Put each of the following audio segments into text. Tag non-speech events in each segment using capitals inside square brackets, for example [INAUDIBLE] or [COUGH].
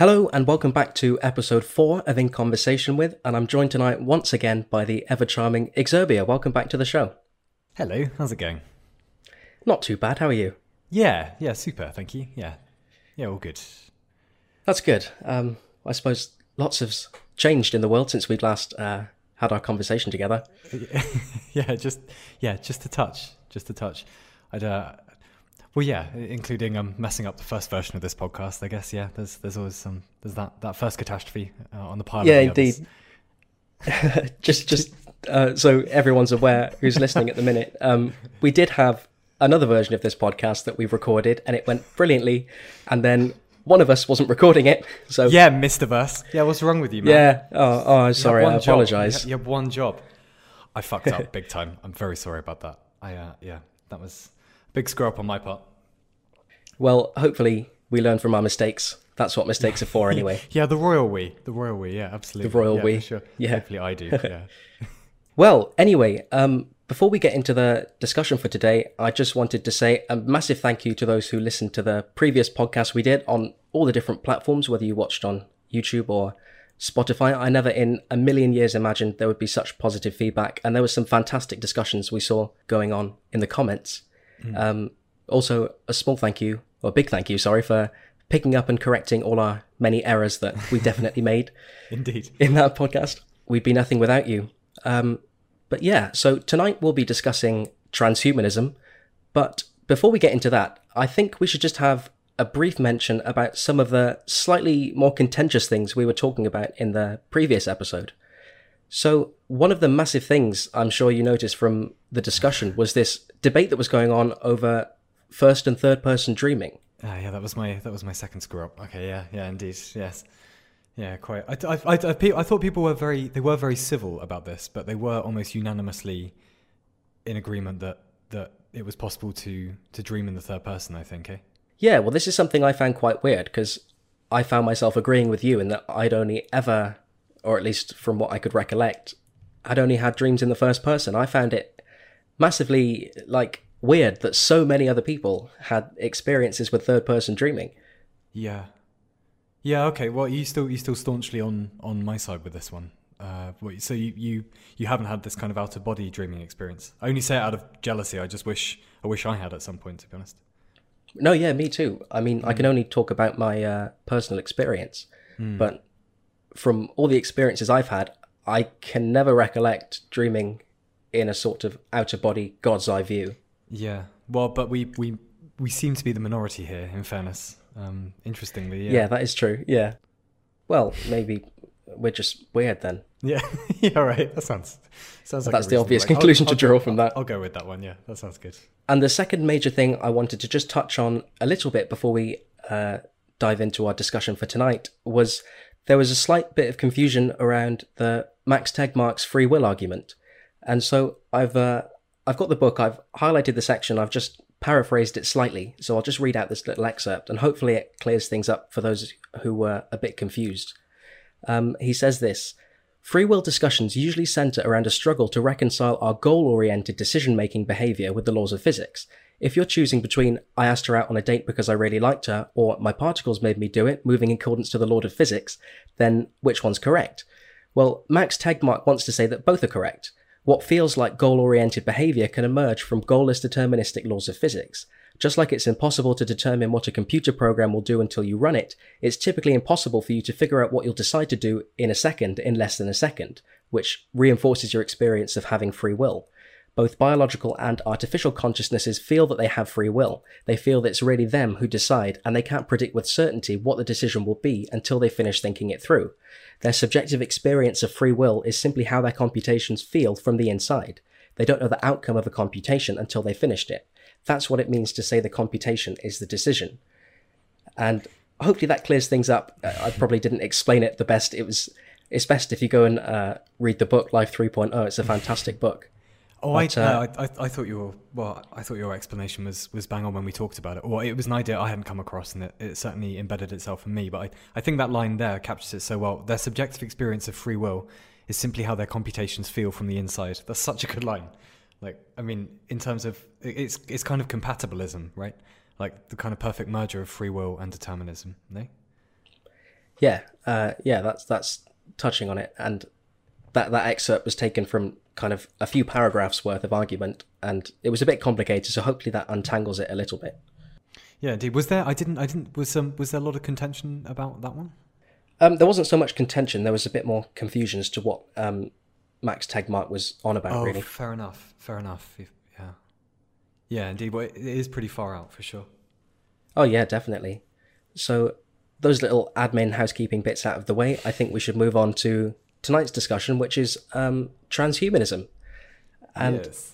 Hello and welcome back to episode 4 of In Conversation With, and I'm joined tonight once again by the ever charming exurb1a. Welcome back to the show. Hello, how's it going? Not too bad, how are you? Yeah, yeah, super, thank you. Yeah, yeah, all good. That's good. Um, I suppose lots has changed in the world since we'd last uh, had our conversation together. [LAUGHS] yeah, just yeah, just a touch, just a touch. I'd uh, well, yeah, including um, messing up the first version of this podcast. I guess yeah, there's there's always some there's that that first catastrophe uh, on the pile. Yeah, the indeed. [LAUGHS] just just uh, so everyone's aware who's listening at the minute, um, we did have another version of this podcast that we've recorded, and it went brilliantly, and then one of us wasn't recording it, so Yeah, Mr. Verse. Yeah, what's wrong with you, man? yeah. Oh, oh, I'm You have sorry. I apologise. You have, you have one job. I fucked up [LAUGHS] big time. I'm very sorry about that. I uh, yeah, that was big screw up on my part. Well, hopefully we learn from our mistakes. That's what mistakes are for, [LAUGHS] anyway. Yeah, the royal we, the royal we, yeah, absolutely. The royal yeah, we. sure. Yeah. Hopefully, I do. Yeah. [LAUGHS] [LAUGHS] Well, anyway, um, before we get into the discussion for today, I just wanted to say a massive thank you to those who listened to the previous podcast we did on all the different platforms, whether you watched on YouTube or Spotify. I never in a million years imagined there would be such positive feedback, and there was some fantastic discussions we saw going on in the comments. Um, also, a small thank you, or a big thank you, sorry, for picking up and correcting all our many errors that we [LAUGHS] definitely made Indeed. in that podcast. We'd be nothing without you. Um, but yeah, so tonight we'll be discussing transhumanism. But before we get into that, I think we should just have a brief mention about some of the slightly more contentious things we were talking about in the previous episode. So, one of the massive things I'm sure you noticed from the discussion was this debate that was going on over first and third person dreaming. Ah, yeah, that was my that was my second screw up. Okay, yeah, yeah, indeed, yes, yeah, quite. I, I, I, I, I thought people were very they were very civil about this, but they were almost unanimously in agreement that that it was possible to to dream in the third person. I think, eh? Yeah, well, this is something I found quite weird because I found myself agreeing with you in that I'd only ever, or at least from what I could recollect, I'd only had dreams in the first person. I found it massively like weird that so many other people had experiences with third person dreaming. Yeah, yeah. Okay. Well, you still you still staunchly on on my side with this one. Uh, what- so you, you you haven't had this kind of out of body dreaming experience. I only say it out of jealousy. I just wish I wish I had at some point. To be honest. No, yeah, me too. I mean, I can only talk about my uh, personal experience, but from all the experiences I've had, I can never recollect dreaming in a sort of out of body God's eye view. Yeah. Well, but we we we seem to be the minority here. In fairness, um, interestingly, Yeah. yeah. that is true. Yeah. Well, maybe we're just weird then. Yeah. [LAUGHS] yeah. Right. That sounds sounds like That's the obvious I'll- conclusion to I'll- draw from that. I'll go with that one. Yeah. That sounds good. And the second major thing I wanted to just touch on a little bit before we uh, dive into our discussion for tonight was there was a slight bit of confusion around the Max Tegmark's free will argument. And so I've uh, I've got the book. I've highlighted the section. I've just paraphrased it slightly. So I'll just read out this little excerpt, and hopefully it clears things up for those who were a bit confused. Um, he says this. Free will discussions usually center around a struggle to reconcile our goal oriented decision making behavior with the laws of physics. If you're choosing between I asked her out on a date because I really liked her or my particles made me do it, moving in accordance to the law of physics, then which one's correct? Well, Max Tegmark wants to say that both are correct. What feels like goal oriented behavior can emerge from goalless deterministic laws of physics. Just like it's impossible to determine what a computer program will do until you run it, it's typically impossible for you to figure out what you'll decide to do in a second in less than a second, which reinforces your experience of having free will. Both biological and artificial consciousnesses feel that they have free will. They feel that it's really them who decide, and they can't predict with certainty what the decision will be until they finish thinking it through. Their subjective experience of free will is simply how their computations feel from the inside. They don't know the outcome of a computation until they finished it. That's what it means to say the computation is the decision. And hopefully that clears things up. Uh, I probably didn't explain it the best. It was it's best if you go and uh, read the book Life 3.0. It's a fantastic book. Oh, But, I, uh, I, I, I thought your well, I thought your explanation was was bang on when we talked about it. Well, it was an idea I hadn't come across, and it, it certainly embedded itself in me. But I, I think that line there captures it so well. Their subjective experience of free will is simply how their computations feel from the inside. That's such a good line. Like, I mean, in terms of it's it's kind of compatibilism, right? Like the kind of perfect merger of free will and determinism. No. Yeah, uh, yeah, that's that's touching on it, and that that excerpt was taken from kind of a few paragraphs worth of argument, and it was a bit complicated. So hopefully that untangles it a little bit. Yeah, indeed. Was there? I didn't. I didn't. Was um. Was there a lot of contention about that one? Um, there wasn't so much contention. There was a bit more confusion as to what um, Max Tegmark was on about. Oh, really, fair enough. Fair enough. Yeah. Yeah, indeed. Well, it it is pretty far out for sure. oh yeah, definitely. So those little admin housekeeping bits out of the way, I think we should move on to tonight's discussion, which is um, transhumanism. And yes.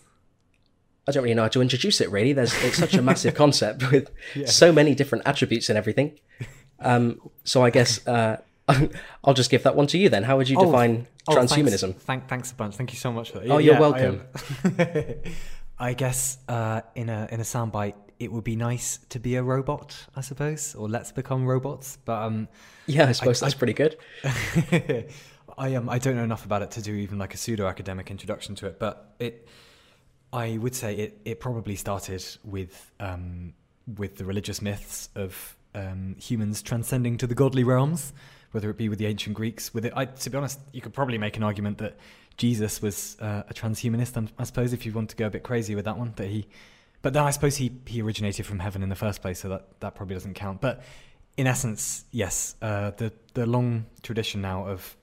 I don't really know how to introduce it. Really, there's it's such a massive [LAUGHS] concept with so many different attributes and everything. Um, so I guess uh, [LAUGHS] I'll just give that one to you then. How would you define oh, transhumanism? Thanks, thank, thanks a bunch. Thank you so much for that. Oh, you're welcome. um, [LAUGHS] I guess uh, in a in a soundbite, it would be nice to be a robot, I suppose, or let's become robots. But um, Yeah, I suppose I- that's pretty good. I um I don't know enough about it to do even like a pseudo academic introduction to it, but it I would say it it probably started with um with the religious myths of um, humans transcending to the godly realms, whether it be with the ancient Greeks. With it, I, to be honest, you could probably make an argument that Jesus was uh, a transhumanist. I, suppose if you want to go a bit crazy with that one, that he, but then I suppose he he originated from heaven in the first place, so that that probably doesn't count. But in essence, yes, uh, the the long tradition now of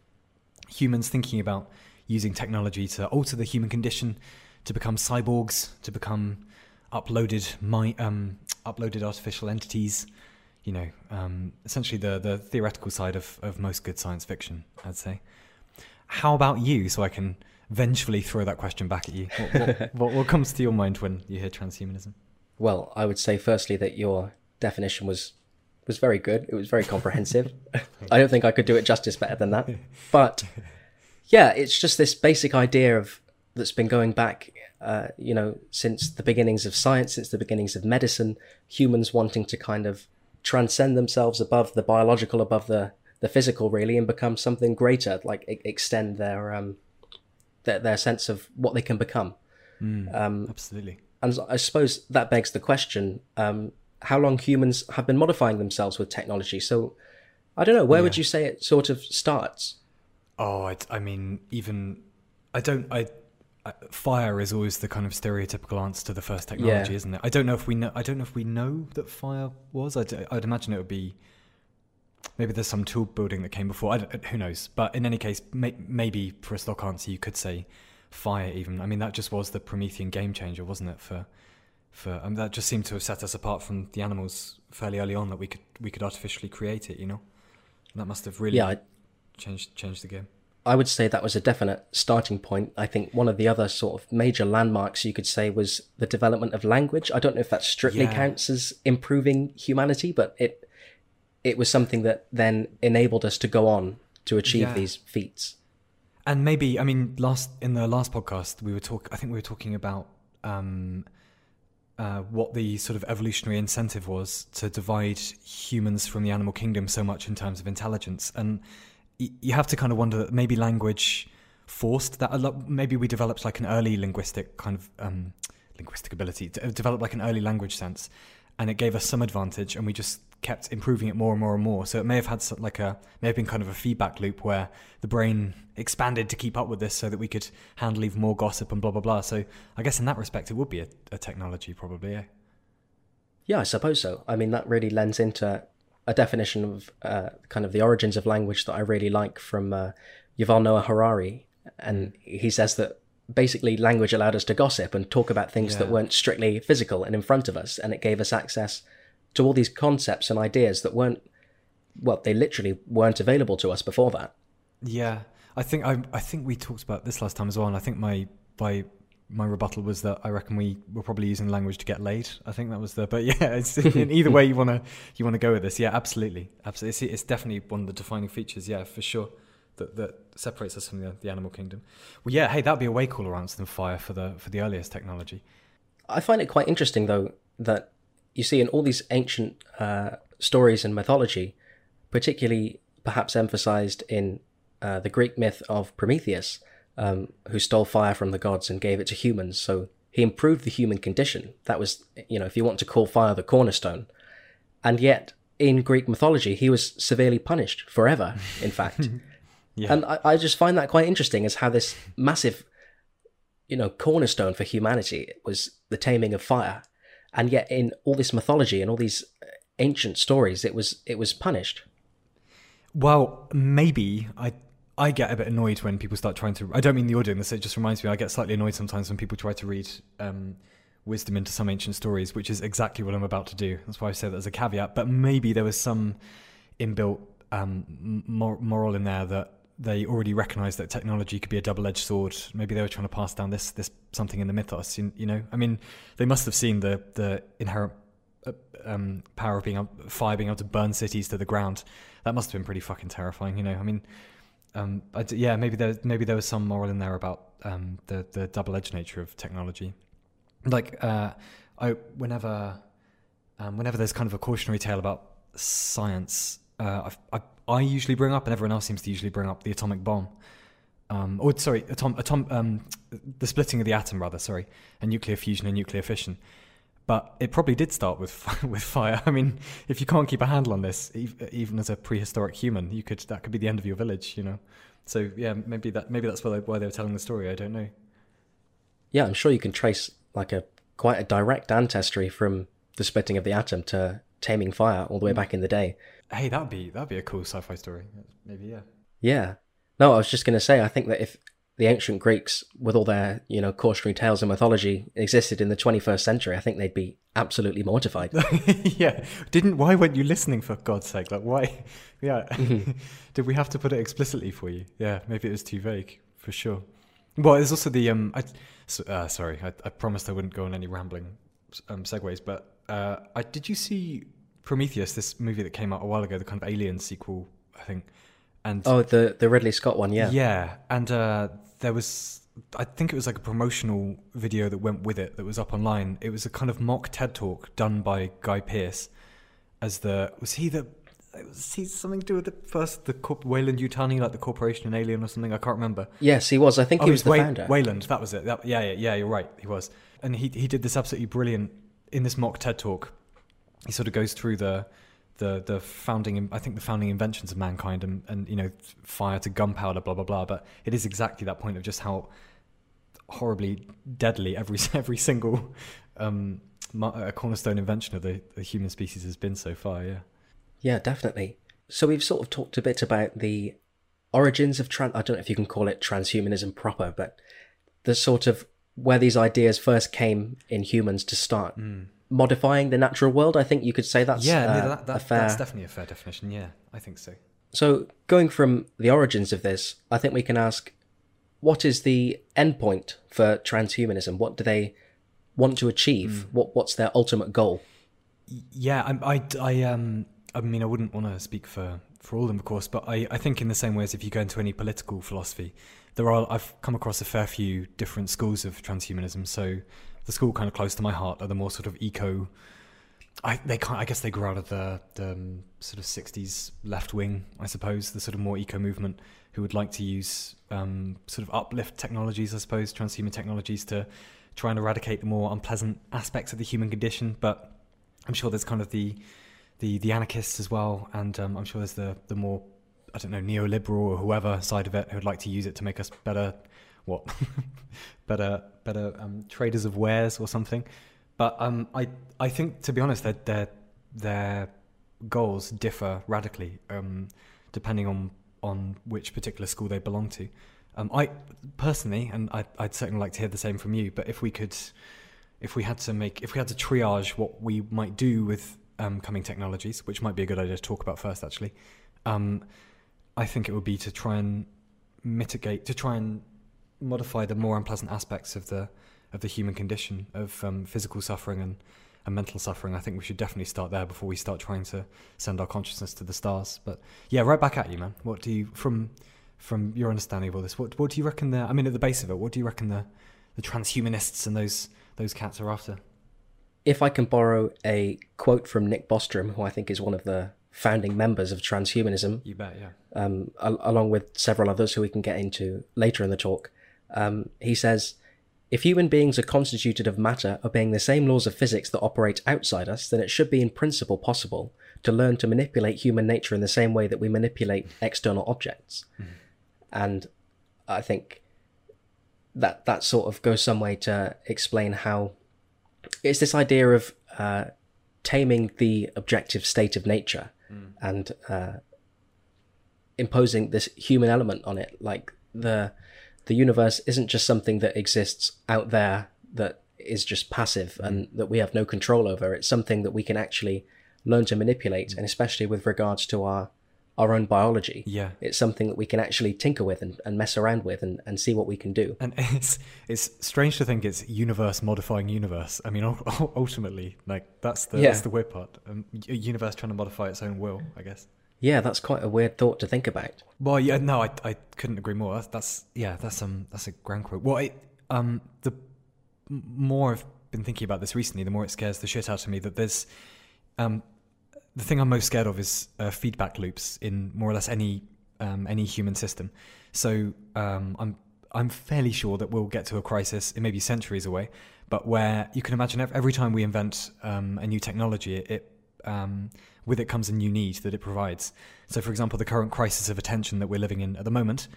humans thinking about using technology to alter the human condition, to become cyborgs, to become uploaded my um, uploaded artificial entities. You know, um, essentially the the theoretical side of of most good science fiction, I'd say. How about you? So I can vengefully throw that question back at you. What, what, [LAUGHS] what, what comes to your mind when you hear transhumanism? Well, I would say firstly that your definition was was very good. It was very comprehensive. [LAUGHS] [LAUGHS] I don't think I could do it justice better than that. But yeah, it's just this basic idea of that's been going back, uh, you know, since the beginnings of science, since the beginnings of medicine. Humans wanting to kind of transcend themselves above the biological, above the the physical, really, and become something greater, like e- extend their um their their sense of what they can become. um Absolutely. And I suppose that begs the question: um, How long humans have been modifying themselves with technology? So, I don't know. Where would you say it sort of starts? Oh, I, I mean, even I don't. I, I fire is always the kind of stereotypical answer to the first technology, Yeah. isn't it? I don't know if we know. I don't know if we know that fire was. I'd, I'd imagine it would be. Maybe there's some tool building that came before. Who knows? But in any case, may, maybe for a stock answer, you could say fire. Even I mean, that just was the Promethean game changer, wasn't it? For for um, that just seemed to have set us apart from the animals fairly early on. That we could we could artificially create it. You know, and that must have really Yeah, I, changed changed the game. I would say that was a definite starting point. I think one of the other sort of major landmarks you could say was the development of language. I don't know if that strictly Yeah. counts as improving humanity, but it it was something that then enabled us to go on to achieve Yeah. these feats. And maybe I mean last in the last podcast we were talk I think we were talking about um, uh, what the sort of evolutionary incentive was to divide humans from the animal kingdom so much in terms of intelligence, and y- you have to kind of wonder that maybe language forced that. A lot, maybe we developed like an early linguistic kind of um, linguistic ability, developed like an early language sense, and it gave us some advantage, and we just kept improving it more and more and more. So it may have had some, like a may have been kind of a feedback loop where the brain expanded to keep up with this, so that we could handle even more gossip and blah blah blah. So I guess in that respect, it would be a, a technology probably. Yeah. Yeah, I suppose so. I mean, that really lends into a definition of uh, kind of the origins of language that I really like from uh, Yuval Noah Harari. And he says that basically language allowed us to gossip and talk about things that weren't strictly physical and in front of us, and it gave us access to all these concepts and ideas that weren't well, they literally weren't available to us before that. Yeah, I think I I think we talked about this last time as well, and I think my by my rebuttal was that I reckon we were probably using language to get laid. I think that was the. But [LAUGHS] yeah, it's, in either way you wanna you wanna go with this. Yeah, absolutely, absolutely. It's, it's definitely one of the defining features. Yeah, for sure. That, that separates us from the, the animal kingdom. Well, yeah, hey, that'd be a way cooler answer than fire for the for the earliest technology. I find it quite interesting, though, that you see in all these ancient uh, stories and mythology, particularly perhaps emphasized in uh, the Greek myth of Prometheus, um, who stole fire from the gods and gave it to humans. So he improved the human condition. That was, you know, if you want to call fire the cornerstone. And yet, in Greek mythology, he was severely punished forever, in [LAUGHS] fact. And I, I just find that quite interesting as how this massive you know, cornerstone for humanity was the taming of fire, and yet in all this mythology and all these ancient stories, it was it was punished. Well, maybe I I get a bit annoyed when people start trying to. I don't mean the audio in this. It just reminds me. I get slightly annoyed sometimes when people try to read um, wisdom into some ancient stories, which is exactly what I'm about to do. That's why I say that as a caveat. But maybe there was some inbuilt um, mor- moral in there that they already recognized that technology could be a double-edged sword. Maybe they were trying to pass down this this something in the mythos. You, you know, I mean, they must have seen the the inherent uh, um, power of being fire being able to burn cities to the ground. That must have been pretty fucking terrifying. You know, I mean, um, I d- yeah, maybe there maybe there was some moral in there about um, the the double edged nature of technology. Like, uh, I whenever um, whenever there's kind of a cautionary tale about science, uh, I, I I usually bring up, and everyone else seems to usually bring up the atomic bomb. Um, or sorry, atom, atom, um, the splitting of the atom, rather. Sorry, and nuclear fusion and nuclear fission. But it probably did start with [LAUGHS] with fire. I mean, if you can't keep a handle on this, even as a prehistoric human, you could that could be the end of your village, you know. So yeah, maybe that maybe that's why they, why they were telling the story. I don't know. Yeah, I'm sure you can trace like a quite a direct ancestry from the splitting of the atom to taming fire all the way back in the day. Hey, that'd be that'd be a cool sci-fi story. Maybe yeah. Yeah. No, I was just going to say, I think that if the ancient Greeks, with all their, you know, cautionary tales and mythology, existed in the 21st century, I think they'd be absolutely mortified. [LAUGHS] yeah. Didn't why weren't you listening for God's sake? Like why? [LAUGHS] Yeah. [LAUGHS] Did we have to put it explicitly for you? Yeah. Maybe it was too vague for sure. Well, there's also the um. I, so, uh, sorry, I, I promised I wouldn't go on any rambling um, segues, but uh, I did you see Prometheus, this movie that came out a while ago, the kind of Alien sequel, I think, and oh, the, the Ridley Scott one, yeah. yeah, and uh, there was, I think it was like a promotional video that went with it that was up online. It was a kind of mock TED talk done by Guy Pearce as the was he the was he something to do with the first the corp- Weyland-Yutani like the corporation in Alien or something? I can't remember. Yes, he was. I think Oh, he was the Way- founder. Wayland, that was it. That, yeah, yeah, yeah, you're right. He was, and he he did this absolutely brilliant in this mock TED talk. He sort of goes through the the the founding, I think the founding inventions of mankind, and and you know fire to gunpowder, blah blah blah. But it is exactly that point of just how horribly deadly every [LAUGHS] every single um, cornerstone invention of the, the human species has been so far. Yeah. Yeah, definitely. So we've sort of talked a bit about the origins of trans. I don't know if you can call it transhumanism proper, but the sort of where these ideas first came in humans to start modifying the natural world. I think you could say that's yeah, uh, that, a that, fair. that's definitely a fair definition. Yeah, I think so. So going from the origins of this, I think we can ask, what is the endpoint for transhumanism? What do they want to achieve? Hmm. What what's their ultimate goal? Yeah, I, I, I, um, I mean, I wouldn't want to speak for, for all of them, of course, but I, I think in the same way as if you go into any political philosophy, there are, I've come across a fair few different schools of transhumanism. So the school kind of close to my heart are the more sort of eco, I, they can't, I guess they grew out of the, the um, sort of 60s left wing, I suppose, the sort of more eco movement who would like to use um, sort of uplift technologies, I suppose, transhuman technologies to try and eradicate the more unpleasant aspects of the human condition. But I'm sure there's kind of the the, the anarchists as well, and um, I'm sure there's the the more I don't know neoliberal or whoever side of it who would like to use it to make us better, what, [LAUGHS] better better um, traders of wares or something. But um, I I think to be honest, their their their goals differ radically um, depending on on which particular school they belong to. Um, I personally, and I, I'd certainly like to hear the same from you. But if we could, if we had to make, if we had to triage what we might do with um, coming technologies, which might be a good idea to talk about first, actually, um, I think it would be to try and mitigate, to try and modify the more unpleasant aspects of the of the human condition of um, physical suffering and, and mental suffering. I think we should definitely start there before we start trying to send our consciousness to the stars. But yeah, right back at you, man. What do you from from your understanding of all this? What what do you reckon? The I mean, at the base of it, what do you reckon the the transhumanists and those those cats are after? If I can borrow a quote from Nick Bostrom, who I think is one of the founding members of transhumanism, You bet, yeah. um, al- along with several others who we can get into later in the talk. Um, he says, If human beings are constituted of matter obeying the same laws of physics that operate outside us, then it should be in principle possible to learn to manipulate human nature in the same way that we manipulate external objects. And I think that that sort of goes some way to explain how it's this idea of uh, taming the objective state of nature and uh, imposing this human element on it. Like the the universe isn't just something that exists out there that is just passive and that we have no control over. It's something that we can actually learn to manipulate, and especially with regards to our our own biology. Yeah. It's something that we can actually tinker with and, and mess around with and, and see what we can do. And [LAUGHS] it's it's strange to think it's universe modifying universe. I mean, [LAUGHS] ultimately, like that's the Yeah. that's the weird part. Um, a universe trying to modify its own will, I guess. Yeah, that's quite a weird thought to think about. Well, yeah, no, I, I couldn't agree more. That's, that's yeah, that's um, that's a grand quote. Well, it, um, the more I've been thinking about this recently, the more it scares the shit out of me that there's, um, the thing I'm most scared of is uh, feedback loops in more or less any um, any human system. So um, I'm I'm fairly sure that we'll get to a crisis. It may be centuries away, but where you can imagine every time we invent um, a new technology, it, it um, with it comes a new need that it provides. So, for example, the current crisis of attention that we're living in at the moment,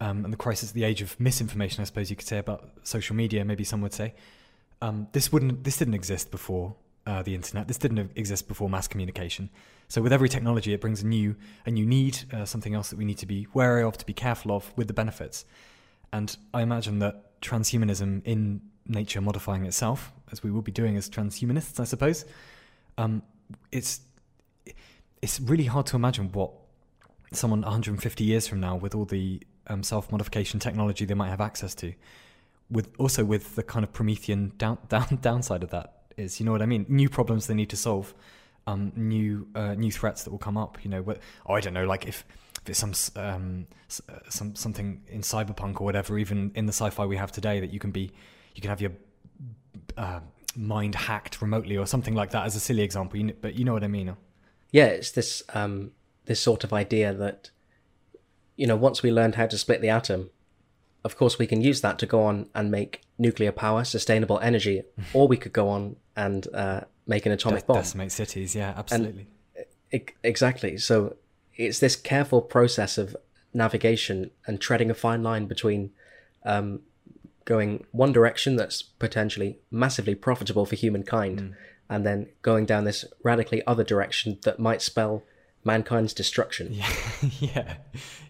um, and the crisis, the age of misinformation, I suppose you could say about social media. Maybe some would say um, this wouldn't, this didn't exist before uh, the internet. This didn't exist before mass communication. So, with every technology, it brings a new, a new need, uh, something else that we need to be wary of, to be careful of, with the benefits. And I imagine that transhumanism in nature modifying itself, as we will be doing as transhumanists, I suppose, um, it's it's really hard to imagine what someone 150 years from now, with all the um, self modification technology they might have access to, with also with the kind of Promethean down, [LAUGHS] down downside of that is, you know what I mean? New problems they need to solve, um, new uh, new threats that will come up. You know, oh, I don't know, like if, if it's some um, uh, some something in cyberpunk or whatever, even in the sci-fi we have today, that you can be, you can have your uh, mind hacked remotely or something like that as a silly example. But you know what I mean? Yeah, it's this um, this sort of idea that you know once we learned how to split the atom, of course we can use that to go on and make nuclear power, sustainable energy, [LAUGHS] or we could go on and uh, make an atomic De- bomb. decimate cities, yeah, absolutely. E- exactly. So it's this careful process of navigation and treading a fine line between um, going one direction that's potentially massively profitable for humankind, and then going down this radically other direction that might spell mankind's destruction. Yeah, [LAUGHS] yeah,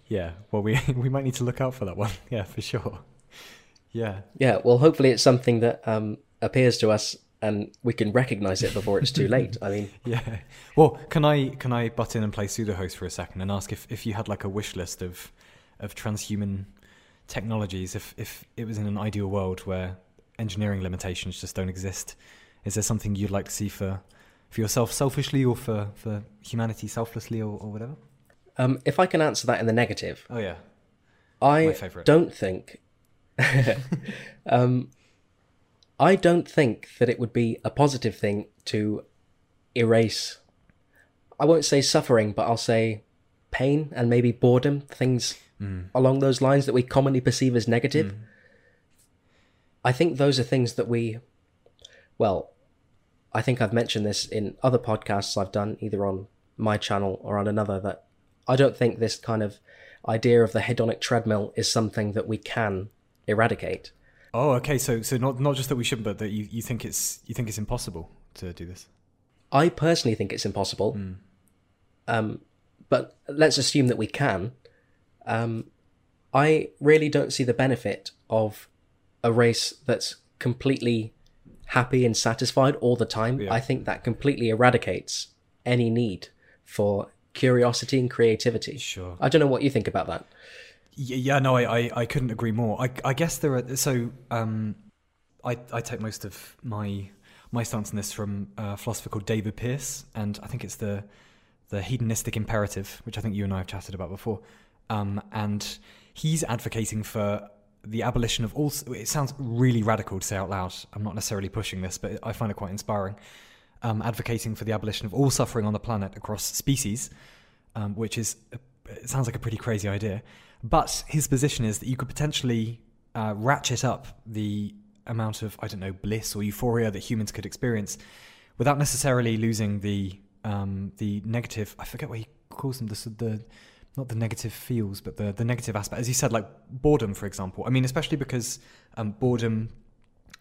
yeah. Well, we [LAUGHS] we might need to look out for that one. [LAUGHS] Yeah, for sure. Yeah, Yeah, well, hopefully it's something that um, appears to us and we can recognize it before it's too late. I mean, yeah. Well, can I can I butt in and play pseudo host for a second and ask if, if you had like a wish list of of transhuman technologies? If if it was in an ideal world where engineering limitations just don't exist, is there something you'd like to see for for yourself selfishly or for for humanity selflessly or, or whatever? um, if I can answer that in the negative, Oh yeah. I don't think. [LAUGHS] um, I don't think that it would be a positive thing to erase. I won't say suffering, but I'll say pain and maybe boredom, things along those lines that we commonly perceive as negative. I think those are things that we, well, I think I've mentioned this in other podcasts I've done, either on my channel or on another, that I don't think this kind of idea of the hedonic treadmill is something that we can eradicate. Oh, okay. So so not not just that we shouldn't, but that you, you think it's you think it's impossible to do this. I personally think it's impossible. Um, but let's assume that we can. Um, I really don't see the benefit of a race that's completely happy and satisfied all the time. Yeah. I think that completely eradicates any need for curiosity and creativity. Sure. I don't know what you think about that. Yeah, no, I, I, I couldn't agree more. I, I guess there are so um, I, I take most of my my stance on this from a philosopher called David Pearce, and I think it's the the hedonistic imperative, which I think you and I have chatted about before. Um, and he's advocating for the abolition of all. It sounds really radical to say out loud. I'm not necessarily pushing this, but I find it quite inspiring. Um, advocating for the abolition of all suffering on the planet across species, um, which is it sounds like a pretty crazy idea. But his position is that you could potentially uh, ratchet up the amount of I don't know bliss or euphoria that humans could experience without necessarily losing the um, the negative. I forget what he calls them. The, the not the negative feels, but the the negative aspect. As you said, like boredom, for example. I mean, especially because um, boredom,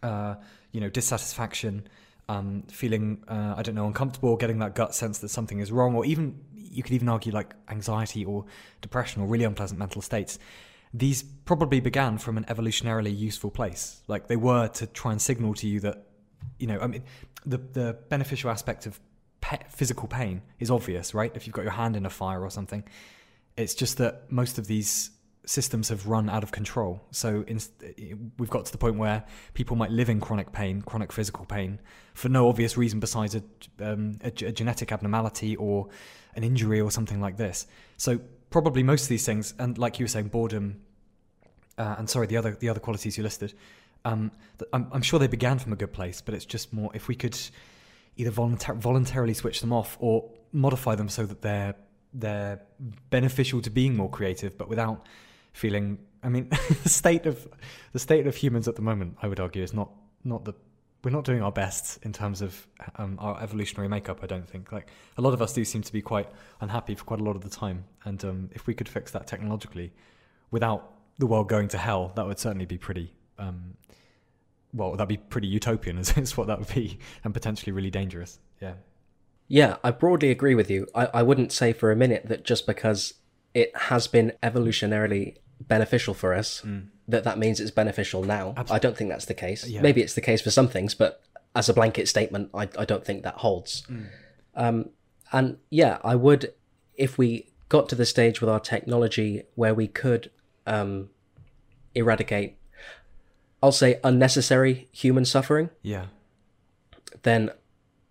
uh, you know, dissatisfaction, um, feeling uh, I don't know uncomfortable, getting that gut sense that something is wrong, or even you could even argue like anxiety or depression or really unpleasant mental states. These probably began from an evolutionarily useful place. Like they were to try and signal to you that, you know, I mean, the the beneficial aspect of pe- physical pain is obvious, right? If you've got your hand in a fire or something, it's just that most of these systems have run out of control. So in, we've got to the point where people might live in chronic pain, chronic physical pain, for no obvious reason besides a, um, a, a genetic abnormality or an injury or something like this. So probably most of these things, and like you were saying, boredom, uh, and sorry, the other the other qualities you listed, um, I'm, I'm sure they began from a good place, but it's just more if we could either voluntar- voluntarily switch them off or modify them so that they're they're beneficial to being more creative, but without feeling. I mean, [LAUGHS] the state of the state of humans at the moment, I would argue, is not not the we're not doing our best in terms of um, our evolutionary makeup. I don't think like a lot of us do seem to be quite unhappy for quite a lot of the time, and um, if we could fix that technologically, without the world going to hell, that would certainly be pretty. Um, well, that'd be pretty utopian, is, [LAUGHS] is what that would be, and potentially really dangerous. Yeah. Yeah, I broadly agree with you. I, I wouldn't say for a minute that just because it has been evolutionarily beneficial for us, that that means it's beneficial now. I don't think that's the case. Yeah. Maybe it's the case for some things, but as a blanket statement, I, I don't think that holds. Um, and yeah, I would, if we got to the stage with our technology where we could um, eradicate, I'll say, unnecessary human suffering, Yeah. then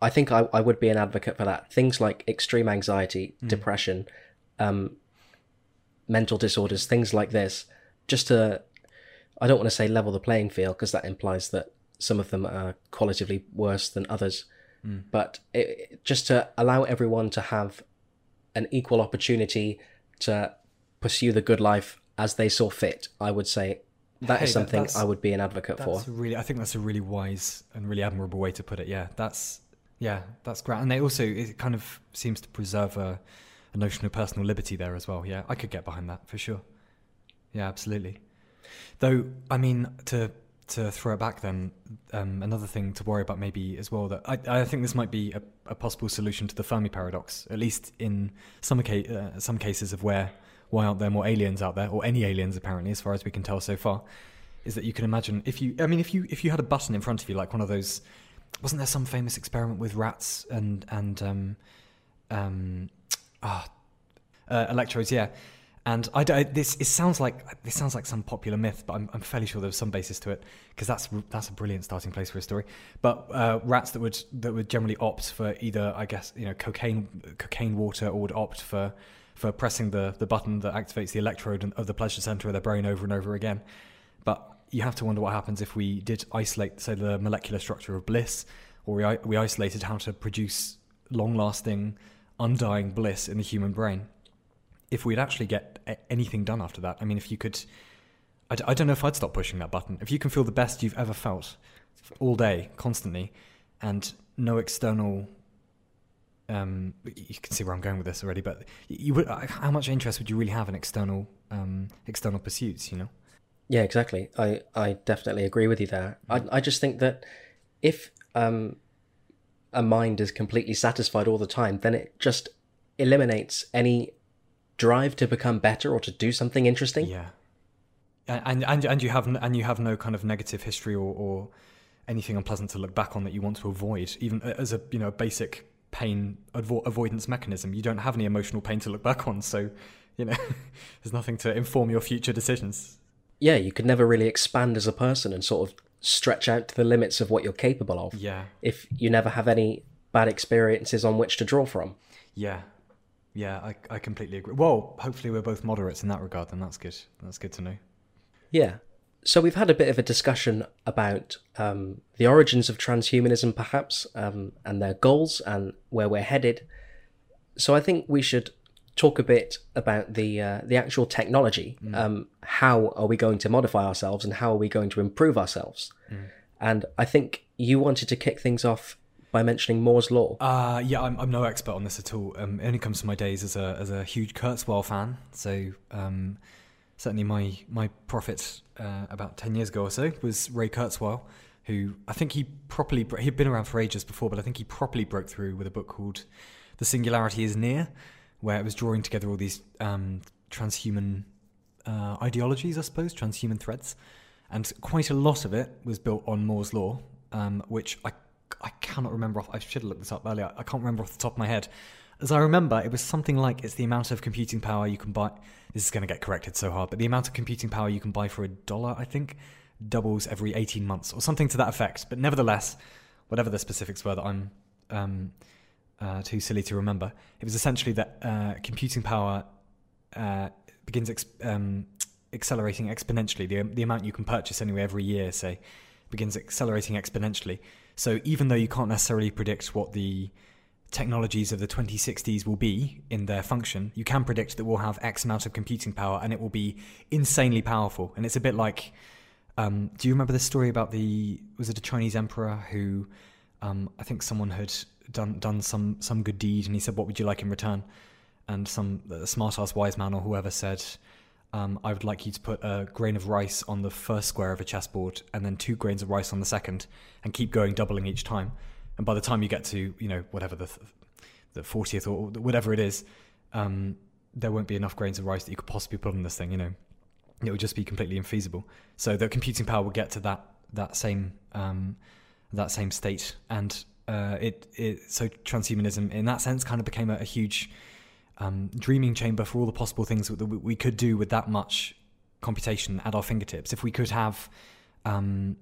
I think I, I would be an advocate for that. Things like extreme anxiety, Hmm. depression, um, mental disorders, things like this, just to, I don't want to say level the playing field because that implies that some of them are qualitatively worse than others, Hmm. but it, just to allow everyone to have an equal opportunity to pursue the good life as they saw fit, I would say that Hey, is something that's- I would be an advocate for. Really, I think that's a really wise and really admirable way to put it. Yeah, that's yeah, that's great. And they also it kind of seems to preserve a, a notion of personal liberty there as well. Yeah, I could get behind that for sure. Yeah, absolutely. Though, I mean, to to throw it back, then um, another thing to worry about maybe as well that I, I think this might be a, a possible solution to the Fermi paradox, at least in some uh, some cases of where why aren't there more aliens out there or any aliens apparently, as far as we can tell so far, is that you can imagine if you I mean if you if you had a button in front of you like one of those wasn't there some famous experiment with rats and and um um ah uh, electrodes? Yeah. And I, don't- this it sounds like this sounds like some popular myth but I'm, I'm fairly sure there was some basis to it because that's that's a brilliant starting place for a story. But uh, rats that would that would generally opt for either I guess you know cocaine cocaine water or would opt for for pressing the the button that activates the electrode of the pleasure center of their brain over and over again. But you have to wonder what happens if we did isolate, say, the molecular structure of bliss, or we, we isolated how to produce long lasting, undying bliss in the human brain. If we'd actually get anything done after that, I mean, if you could. I, d- I don't know if I'd stop pushing that button. If you can feel the best you've ever felt all day, constantly, and no external. Um, you can see where I'm going with this already, but you would. How much interest would you really have in external, um, external pursuits? You know. Yeah, exactly. I, I definitely agree with you there. I, I just think that if um, a mind is completely satisfied all the time, then it just eliminates any drive to become better or to do something interesting. Yeah. and and and you have and you have no kind of negative history or, or anything unpleasant to look back on that you want to avoid, even as a you know basic pain avo- avoidance mechanism. You don't have any emotional pain to look back on, so you know [LAUGHS] there's nothing to inform your future decisions. Yeah, you could never really expand as a person and sort of stretch out to the limits of what you're capable of Yeah, if you never have any bad experiences on which to draw from. yeah, yeah. I I completely agree. Well, hopefully we're both moderates in that regard, and that's good. That's good to know. Yeah. So we've had a bit of a discussion about um, the origins of transhumanism, perhaps, um, and their goals and where we're headed. So I think we should talk a bit about the uh, the actual technology. Um, how are we going to modify ourselves, and how are we going to improve ourselves? And I think you wanted to kick things off by mentioning Moore's law. Uh, yeah, I'm, I'm no expert on this at all. Um, it only comes from my days as a as a huge Kurzweil fan. So um, certainly my my prophet uh, about ten years ago or so was Ray Kurzweil, who I think he properly he'd been around for ages before, but I think he properly broke through with a book called "The Singularity Is Near," where it was drawing together all these um, transhuman uh, ideologies, I suppose, transhuman threads, and quite a lot of it was built on Moore's law, um, which I I cannot remember off. I should have looked this up earlier. I can't remember off the top of my head. As I remember, it was something like it's the amount of computing power you can buy. This is going to get corrected so hard, but the amount of computing power you can buy for a dollar, I think, doubles every 18 months or something to that effect. But nevertheless, whatever the specifics were that I'm um, uh, too silly to remember, it was essentially that uh, computing power uh, begins ex- um, accelerating exponentially. The, the amount you can purchase anyway every year, say, begins accelerating exponentially. So even though you can't necessarily predict what the technologies of the 2060s will be in their function, you can predict that we'll have X amount of computing power and it will be insanely powerful. And it's a bit like, um, do you remember the story about the was it a Chinese emperor who, um, I think someone had done done some some good deed and he said, "What would you like in return?" And some uh, smart ass wise man or whoever said. Um, I would like you to put a grain of rice on the first square of a chessboard, and then two grains of rice on the second, and keep going, doubling each time. And by the time you get to you know whatever the the fortieth or whatever it is, um, there won't be enough grains of rice that you could possibly put on this thing. You know, it would just be completely infeasible. So the computing power will get to that that same um, that same state, and uh, it, it so transhumanism in that sense kind of became a, a huge um, dreaming chamber for all the possible things that we could do with that much computation at our fingertips. If we could have um,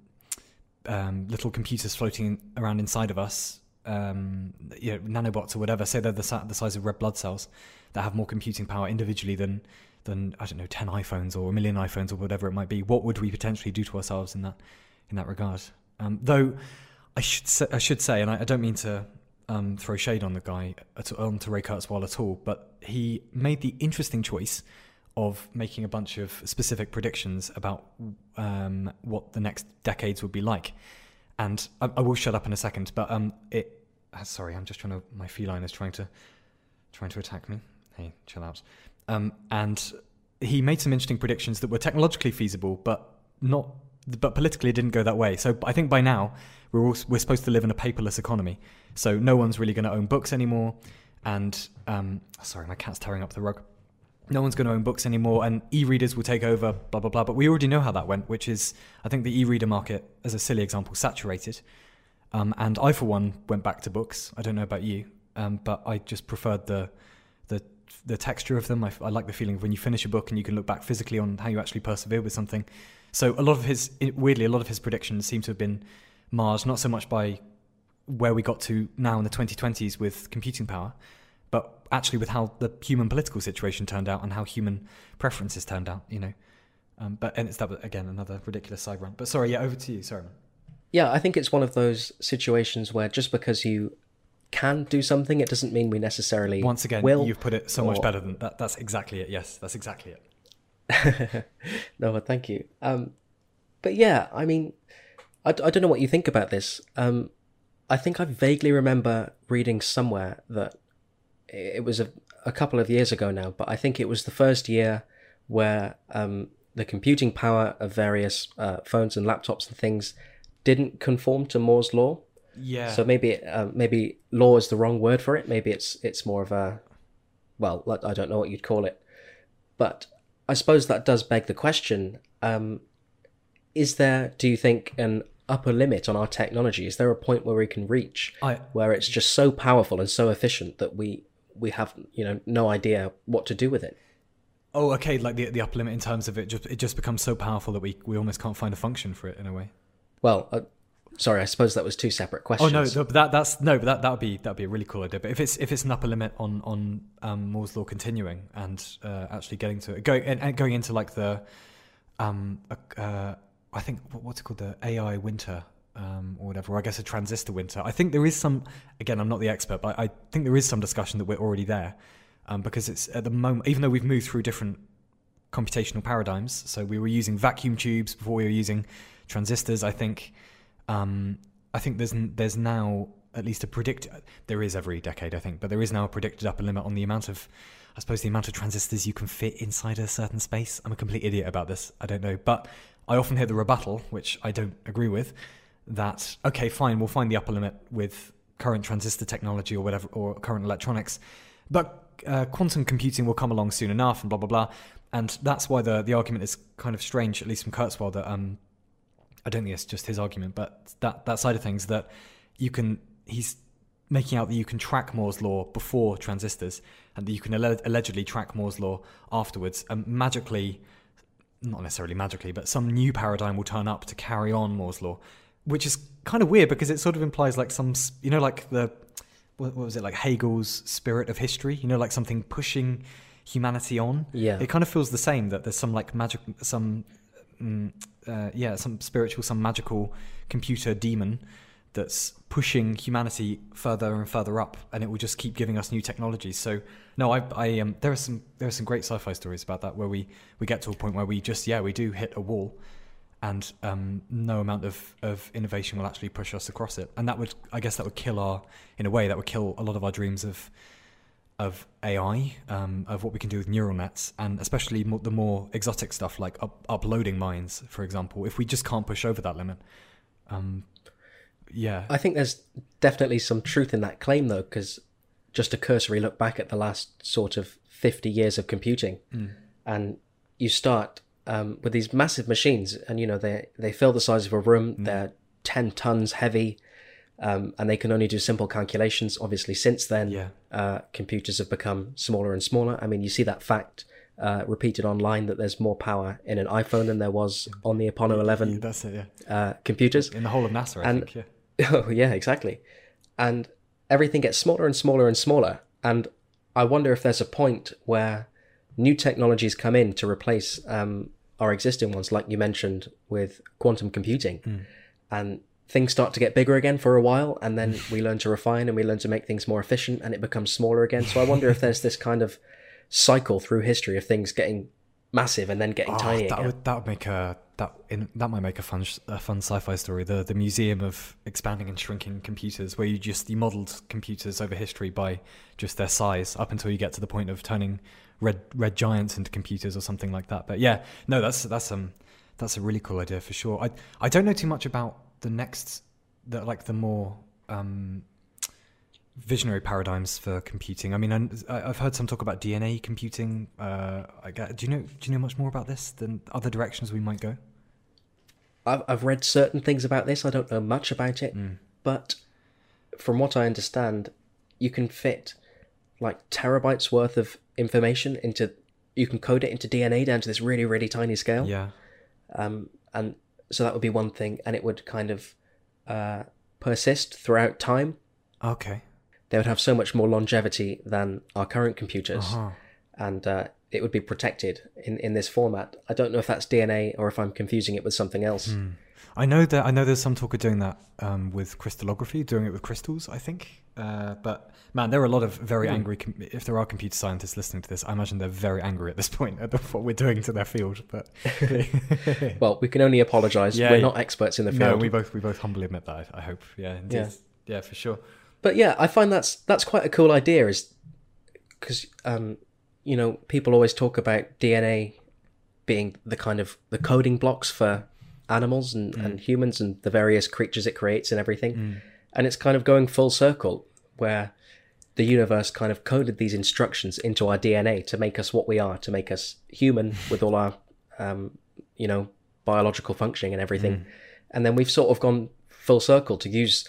um, little computers floating around inside of us, um, you know, nanobots or whatever, say they're the, the size of red blood cells that have more computing power individually than than I don't know ten iPhones or a million iPhones or whatever it might be. What would we potentially do to ourselves in that in that regard? Um, though I should say, I should say, and I, I don't mean to um, throw shade on the guy at, onto Ray Kurzweil at all, but he made the interesting choice of making a bunch of specific predictions about um, what the next decades would be like. And I, I will shut up in a second, but um, it. Uh, sorry, I'm just trying to. My feline is trying to trying to attack me. Hey, chill out. Um, and he made some interesting predictions that were technologically feasible, but not. But politically, it didn't go that way. So I think by now we're all, we're supposed to live in a paperless economy. So no one's really going to own books anymore. And um, sorry, my cat's tearing up the rug no one's going to own books anymore and e-readers will take over blah blah blah but we already know how that went which is i think the e-reader market as a silly example saturated um, and i for one went back to books i don't know about you um, but i just preferred the the the texture of them I, I like the feeling of when you finish a book and you can look back physically on how you actually persevered with something so a lot of his weirdly a lot of his predictions seem to have been marred not so much by where we got to now in the 2020s with computing power but actually with how the human political situation turned out and how human preferences turned out, you know. Um, but and it's that again another ridiculous side run. But sorry, yeah, over to you. Sorry. Yeah, I think it's one of those situations where just because you can do something, it doesn't mean we necessarily Once again, will. you've put it so much better than that. That's exactly it. Yes, that's exactly it. [LAUGHS] no, but thank you. Um, but yeah, I mean, I, I don't know what you think about this. Um, I think I vaguely remember reading somewhere that it was a, a couple of years ago now, but I think it was the first year where um, the computing power of various uh, phones and laptops and things didn't conform to Moore's law. Yeah. So maybe it, uh, maybe law is the wrong word for it. Maybe it's it's more of a well, I don't know what you'd call it, but I suppose that does beg the question: um, Is there, do you think, an upper limit on our technology? Is there a point where we can reach I- where it's just so powerful and so efficient that we we have you know no idea what to do with it? Oh, okay. Like the the upper limit in terms of it, just it just becomes so powerful that we we almost can't find a function for it in a way. Well, uh, sorry, I suppose that was two separate Oh questions. no, no, that that's no, but that that would be that would be a really cool idea. But if it's if it's an upper limit on on um, Moore's law continuing and uh, actually getting to it, going and, and going into like the um uh, uh, I think what's it called the AI winter um, or whatever, or I guess a transistor winter. I think there is some. Again, I'm not the expert, but I think there is some discussion that we're already there um, because it's at the moment, even though we've moved through different computational paradigms. So we were using vacuum tubes before we were using transistors. I think um, I think there's there's now at least a predict. There is every decade, I think, but there is now a predicted upper limit on the amount of, I suppose, the amount of transistors you can fit inside a certain space. I'm a complete idiot about this. I don't know, but I often hear the rebuttal, which I don't agree with, that okay, fine, we'll find the upper limit with current transistor technology or whatever, or current electronics, but uh, quantum computing will come along soon enough, and blah blah blah. And that's why the the argument is kind of strange, at least from Kurzweil, that um, I don't think it's just his argument, but that that side of things that you can he's making out that you can track Moore's law before transistors, and that you can alle- allegedly track Moore's law afterwards, and magically, not necessarily magically, but some new paradigm will turn up to carry on Moore's law, which is kind of weird because it sort of implies like some you know, like the what, what was it like Hegel's spirit of history, you know, like something pushing humanity on. Yeah. it kind of feels the same that there's some like magic, some mm, uh, yeah, some spiritual, some magical computer demon that's pushing humanity further and further up, and it will just keep giving us new technologies. So, no, I, I um, there are some there are some great sci-fi stories about that where we we get to a point where we just yeah we do hit a wall, and um, no amount of of innovation will actually push us across it, and that would I guess that would kill our in a way that would kill a lot of our dreams of of AI, um, of what we can do with neural nets, and especially mo- the more exotic stuff like up- uploading minds, for example. If we just can't push over that limit, um, yeah, I think there's definitely some truth in that claim, though, because just a cursory look back at the last sort of 50 years of computing, and you start um, with these massive machines, and you know they they fill the size of a room. They're 10 tons heavy, um, and they can only do simple calculations. Obviously, since then, Yeah. uh, computers have become smaller and smaller. I mean, you see that fact. Uh, repeated online that there's more power in an iPhone than there was on the Apollo 11 that's it. Yeah, uh, computers. in the whole of NASA, I And- think. Yeah, [LAUGHS] Oh yeah, exactly. And everything gets smaller and smaller and smaller. And I wonder if there's a point where new technologies come in to replace um, our existing ones, like you mentioned with quantum computing, and things start to get bigger again for a while, and then we learn to refine and we learn to make things more efficient, and it becomes smaller again. So I wonder if there's this kind of cycle through history of things getting massive and then getting Oh, tiny that again. would that would make a that in, that might make a fun a fun sci-fi story. The the museum of expanding and shrinking computers, where you just you modelled computers over history by just their size, up until you get to the point of turning red red giants into computers or something like that. But yeah, no, that's that's um that's a really cool idea for sure. I I don't know too much about the next the like the more um visionary paradigms for computing. I mean, I- I've heard some talk about DNA computing. Uh, do you know? Do you know much more about this than other directions we might go? I've, I've read certain things about this. I don't know much about it, but from what I understand, you can fit like terabytes worth of information into. You can code it into DNA down to this really, really tiny scale. Yeah, Um, and so that would be one thing, and it would kind of uh, persist throughout time. okay. They would have so much more longevity than our current computers, Uh-huh. and uh, it would be protected in, in this format. I don't know if that's DNA or if I'm confusing it with something else. I know that I know there's some talk of doing that um, with crystallography, doing it with crystals. I think, uh, but man, there are a lot of very angry. Com- if there are computer scientists listening to this, I imagine they're very angry at this [LAUGHS] point at what we're doing to their field. But [LAUGHS] Well, we can only apologise. Yeah, We're not experts in the field. no, we both we both humbly admit that. I, I hope. Yeah, indeed. Yeah. yeah, for sure. But yeah, I find that's that's quite a cool idea. Is because um, you know people always talk about DNA being the kind of the coding blocks for animals and, and humans and the various creatures it creates and everything, and it's kind of going full circle where the universe kind of coded these instructions into our DNA to make us what we are, to make us human [LAUGHS] with all our, um, you know, biological functioning and everything. And then we've sort of gone full circle to use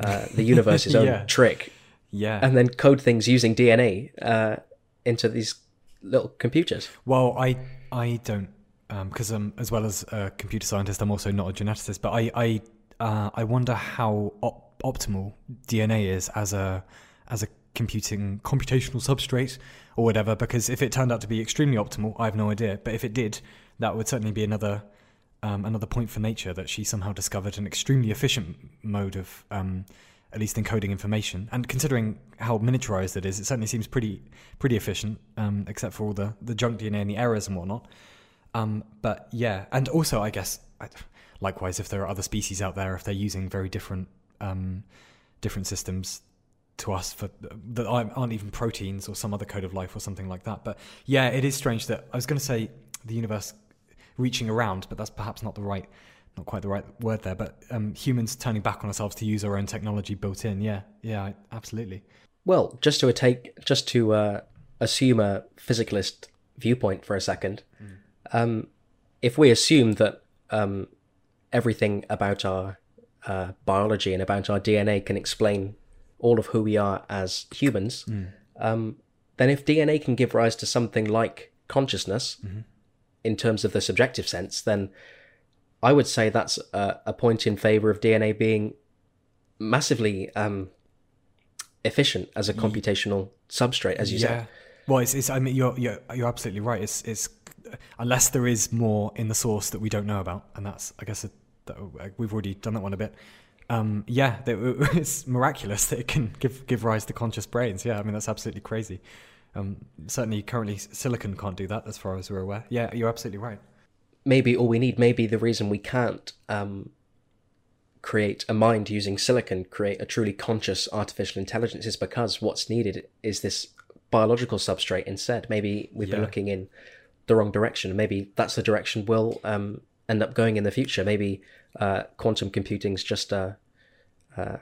uh, the [LAUGHS] universe's own Yeah. trick Yeah. and then code things using DNA uh, into these little computers. Well, I I don't because um, as well as a computer scientist, I'm also not a geneticist. But I I uh, I wonder how op- optimal DNA is as a as a computing computational substrate or whatever. Because if it turned out to be extremely optimal, I have no idea. But if it did, that would certainly be another um, another point for nature that she somehow discovered an extremely efficient mode of um, at least encoding information. And considering how miniaturized it is, it certainly seems pretty pretty efficient, um, except for all the, the junk DNA and the errors and whatnot. Um, but yeah, and also I guess likewise, if there are other species out there, if they're using very different um, different systems to us for that aren't aren't even proteins or some other code of life or something like that. But yeah, it is strange that I was going to say the universe reaching around, but that's perhaps not the right, not quite the right word there. But um, humans turning back on ourselves to use our own technology built in. Yeah, yeah, absolutely. Well, just to take, just to uh, assume a physicalist viewpoint for a second, um, if we assume that um, everything about our uh, biology and about our DNA can explain all of who we are as humans, um, then if DNA can give rise to something like consciousness in terms of the subjective sense, then I would say that's a, a point in favor of DNA being massively um, efficient as a computational substrate, as you yeah. said. Well, it's, it's I mean, you're, you're you're absolutely right. It's it's unless there is more in the source that we don't know about, and that's I guess a, that, we've already done that one a bit. Um, yeah, that- [LAUGHS] it's miraculous that it can give give rise to conscious brains. Yeah, I mean that's absolutely crazy. Um, certainly, currently silicon can't do that, as far as we're aware. Yeah, you're absolutely right. Maybe all we need, maybe the reason we can't um, create a mind using silicon, create a truly conscious artificial intelligence, is because what's needed is this biological substrate instead. Maybe we've been looking in the wrong direction. Maybe that's the direction we'll um, end up going in the future. Maybe uh, quantum computing's just uh, uh,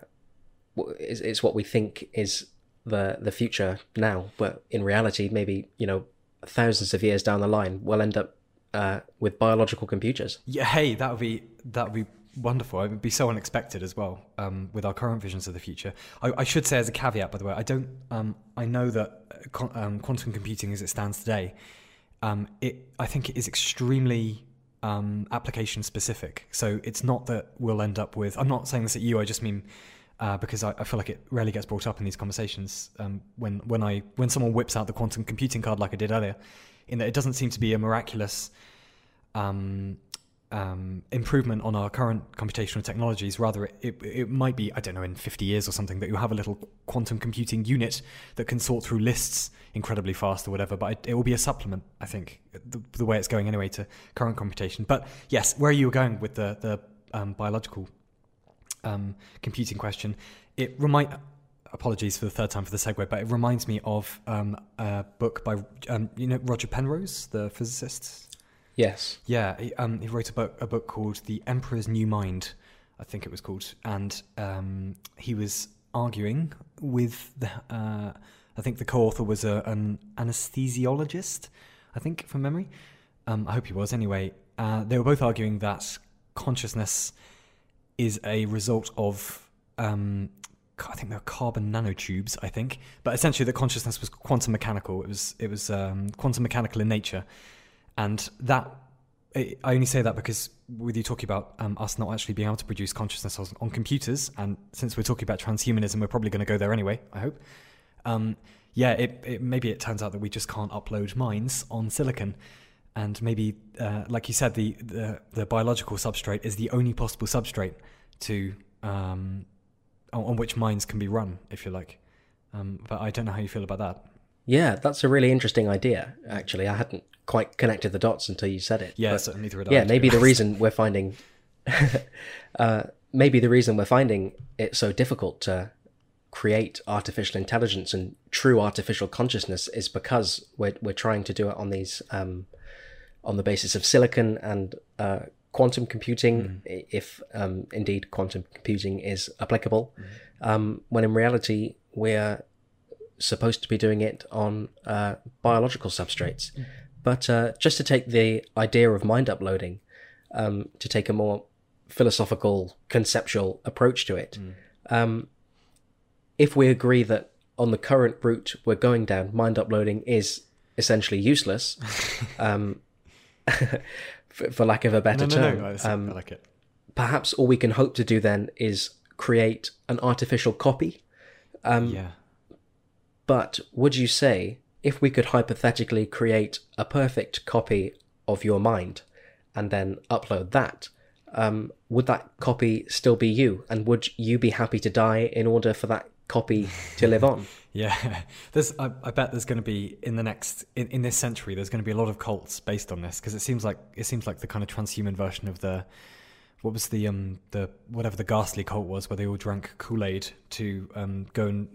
is, is what we think is the the future now, but in reality, maybe you know, thousands of years down the line, we'll end up uh, with biological computers. Yeah, hey, that would be that would be wonderful. It would be so unexpected as well um, with our current visions of the future. I, I should say as a caveat, by the way, I don't. Um, I know that uh, um, quantum computing, as it stands today, um, it I think it is extremely um, application specific. So it's not that we'll end up with. I'm not saying this at you. I just mean. Uh, because I, I feel like it rarely gets brought up in these conversations um, when when I when someone whips out the quantum computing card like I did earlier, in that it doesn't seem to be a miraculous um, um, improvement on our current computational technologies. Rather, it, it, might be, I don't know, in 50 years or something, that you have a little quantum computing unit that can sort through lists incredibly fast or whatever. But it, it will be a supplement, I think, the, the way it's going anyway to current computation. But yes, where you were going with the, the um, biological um, computing question, it remind. Apologies for the third time for the segue, but it reminds me of um, a book by um, you know Roger Penrose, the physicist. Yes. Yeah, he, um, he wrote a book, a book called The Emperor's New Mind, I think it was called, and um, he was arguing with the, uh, I think the co-author was a, an anesthesiologist, I think from memory. Um, I hope he was. Anyway, uh, they were both arguing that consciousness is a result of um, I think they were carbon nanotubes. I think, but essentially, that consciousness was quantum mechanical. It was it was um, quantum mechanical in nature, and that I only say that because with you talking about um, us not actually being able to produce consciousness on, on computers, and since we're talking about transhumanism, we're probably going to go there anyway. I hope. Um, yeah, it, it maybe it turns out that we just can't upload minds on silicon, and maybe, uh, like you said, the, the the biological substrate is the only possible substrate to um, on, on which minds can be run, if you like. Um, but I don't know how you feel about that. Yeah, that's a really interesting idea. Actually, I hadn't quite connected the dots until you said it. Yeah, so neither had I, yeah, maybe the reason we're finding, [LAUGHS] uh, maybe the reason we're finding it so difficult to create artificial intelligence and true artificial consciousness is because we're we're trying to do it on these um, on the basis of silicon and uh, quantum computing, i if um, indeed quantum computing is applicable. Um, when in reality we're supposed to be doing it on uh, biological substrates. But uh, just to take the idea of mind uploading, um, to take a more philosophical, conceptual approach to it, um, if we agree that on the current route we're going down, mind uploading is essentially useless, [LAUGHS] um, [LAUGHS] for, for lack of a better No, no, term, no. I, see- um, I like it. perhaps all we can hope to do then is create an artificial copy. Um, yeah. But would you say if we could hypothetically create a perfect copy of your mind and then upload that, um, would that copy still be you? And would you be happy to die in order for that copy to live on? [LAUGHS] Yeah, there's. I, I bet there's going to be in the next in, in this century. There's going to be a lot of cults based on this because it seems like it seems like the kind of transhuman version of the what was the um the whatever the ghastly cult was where they all drank Kool Aid to um go and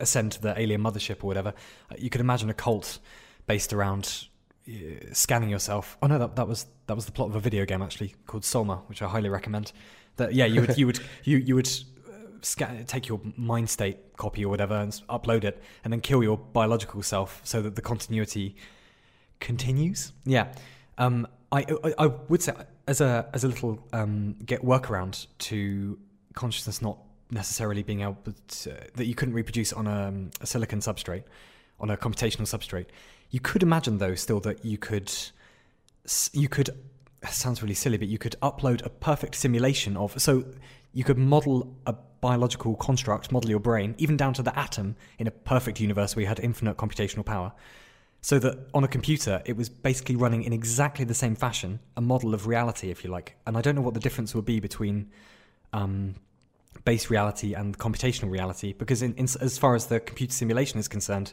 ascend to the alien mothership or whatever. Uh, You could imagine a cult based around uh, scanning yourself. Oh no, that that was that was the plot of a video game actually called Soma, which I highly recommend. That yeah, you would you would [LAUGHS] you you would uh, scan take your mind state copy or whatever and upload it, and then kill your biological self so that the continuity continues. Yeah, um, I, I I would say as a as a little um, get workaround to consciousness not necessarily being able to, that you couldn't reproduce on a, um, a silicon substrate on a computational substrate. You could imagine though still that you could you could sounds really silly, but you could upload a perfect simulation of so you could model a biological construct, model your brain, even down to the atom in a perfect universe where you had infinite computational power. So that on a computer, it was basically running in exactly the same fashion, a model of reality, if you like. And I don't know what the difference would be between um, base reality and computational reality, because in, in, as far as the computer simulation is concerned,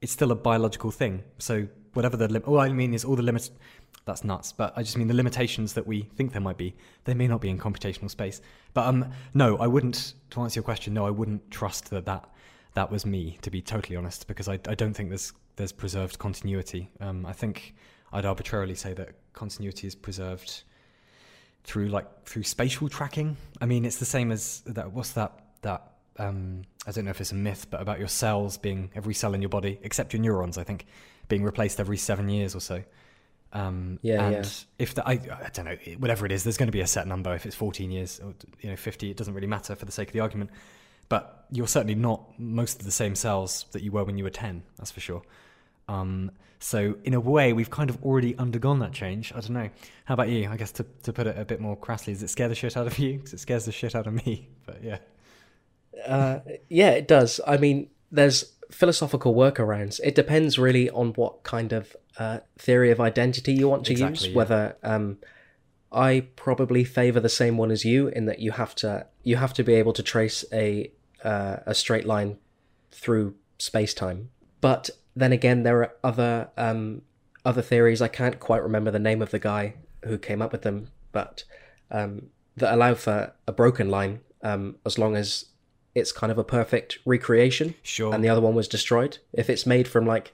it's still a biological thing. So whatever the lim- all I mean is all the limits. That's nuts. But I just mean the limitations that we think there might be. They may not be in computational space. But um, no, I wouldn't. To answer your question, no, I wouldn't trust that that that was me. To be totally honest, because I, I don't think there's there's preserved continuity. Um, I think I'd arbitrarily say that continuity is preserved through like through spatial tracking. I mean, it's the same as that. What's that? That um, I don't know if it's a myth, but about your cells being every cell in your body, except your neurons, I think, being replaced every seven years or so. Um, Yeah, and yeah. if the, I, I don't know, whatever it is, there's going to be a set number. If it's 14 years or you know 50, it doesn't really matter for the sake of the argument. But you're certainly not most of the same cells that you were when you were 10. That's for sure. Um, so in a way, we've kind of already undergone that change. I don't know. How about you? I guess to, to put it a bit more crassly, does it scare the shit out of you? Because it scares the shit out of me. [LAUGHS] But yeah. Uh, yeah, it does. I mean, there's philosophical workarounds. It depends really on what kind of uh, theory of identity you want to Exactly, use. yeah. Whether um, I probably favor the same one as you in that you have to you have to be able to trace a uh, a straight line through space time. But then again, there are other um, other theories. I can't quite remember the name of the guy who came up with them, but um, that allow for a broken line um, as long as it's kind of a perfect recreation. Sure. And the other one was destroyed. If it's made from like,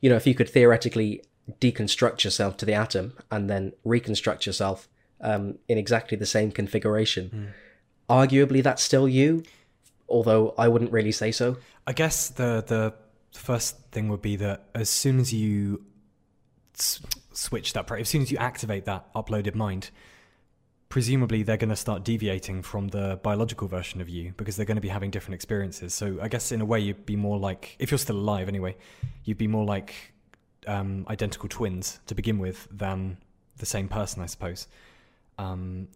you know, if you could theoretically deconstruct yourself to the atom and then reconstruct yourself um, in exactly the same configuration, arguably that's still you. Although I wouldn't really say so. I guess the the first thing would be that as soon as you s- switch that, as soon as you activate that uploaded mind, presumably they're going to start deviating from the biological version of you because they're going to be having different experiences. So I guess in a way you'd be more like, if you're still alive anyway, you'd be more like um, identical twins to begin with than the same person, I suppose. Um,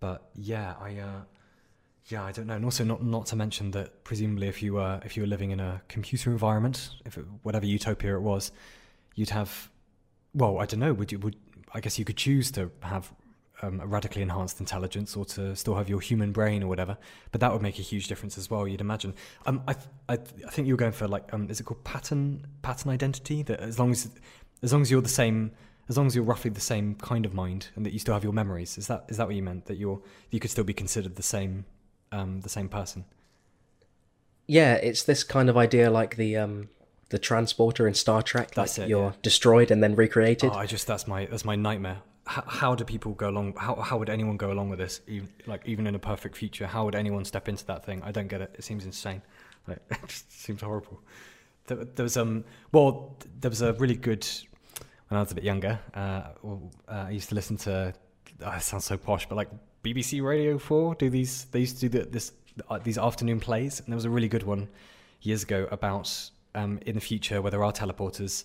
but yeah, I. Uh, yeah, I don't know, and also not not to mention that presumably if you were if you were living in a computer environment, if it, whatever utopia it was, you'd have, well, I don't know, would you would I guess you could choose to have um, a radically enhanced intelligence or to still have your human brain or whatever, but that would make a huge difference as well. You'd imagine. Um, I th- I, th- I think you were going for like um, is it called pattern pattern identity? That as long as as long as you're the same. As long as you're roughly the same kind of mind and that you still have your memories, is that is that what you meant? That you're you could still be considered the same um, the same person. Yeah, it's this kind of idea like the um, the transporter in Star Trek. That's like it, You're yeah. destroyed and then recreated. Oh, I just that's my that's my nightmare. how, how do people go along? How how would anyone go along with this? Even, like even in a perfect future, how would anyone step into that thing? I don't get it. It seems insane. Like, [LAUGHS] it just seems horrible. There, there was um well there was a really good when I was a bit younger. Uh, uh, I used to listen to. Oh, it sounds so posh, but like BBC Radio Four do these. They used to do the, this uh, these afternoon plays, and there was a really good one years ago about um, in the future where there are teleporters,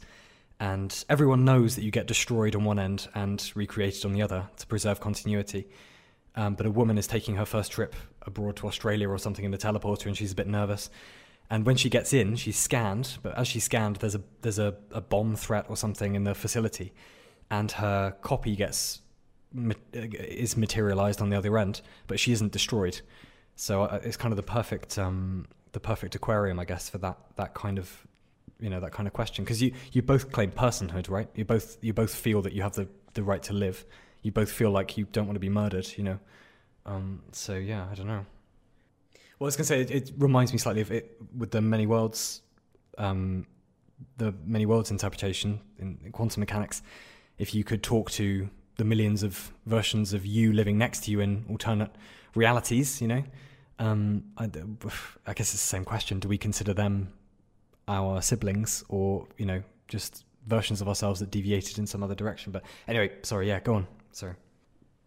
and everyone knows that you get destroyed on one end and recreated on the other to preserve continuity. Um, but a woman is taking her first trip abroad to Australia or something in the teleporter, and she's a bit nervous. And when she gets in, she's scanned. But as she's scanned, there's a there's a, a bomb threat or something in the facility, and her copy gets is materialized on the other end, but she isn't destroyed. So uh, it's kind of the perfect um, the perfect aquarium, I guess, for that that kind of you know that kind of question because you you both claim personhood, right? You both you both feel that you have the the right to live. You both feel like you don't want to be murdered, you know. Um, so yeah, I don't know. Well, I was gonna say it, it reminds me slightly of it with the many worlds, um, the many worlds interpretation in, in quantum mechanics. If you could talk to the millions of versions of you living next to you in alternate realities, you know, um, I, [SIGHS] I, guess it's the same question. Do we consider them our siblings or, you know, just versions of ourselves that deviated in some other direction? But anyway, sorry, yeah, go on. Sorry.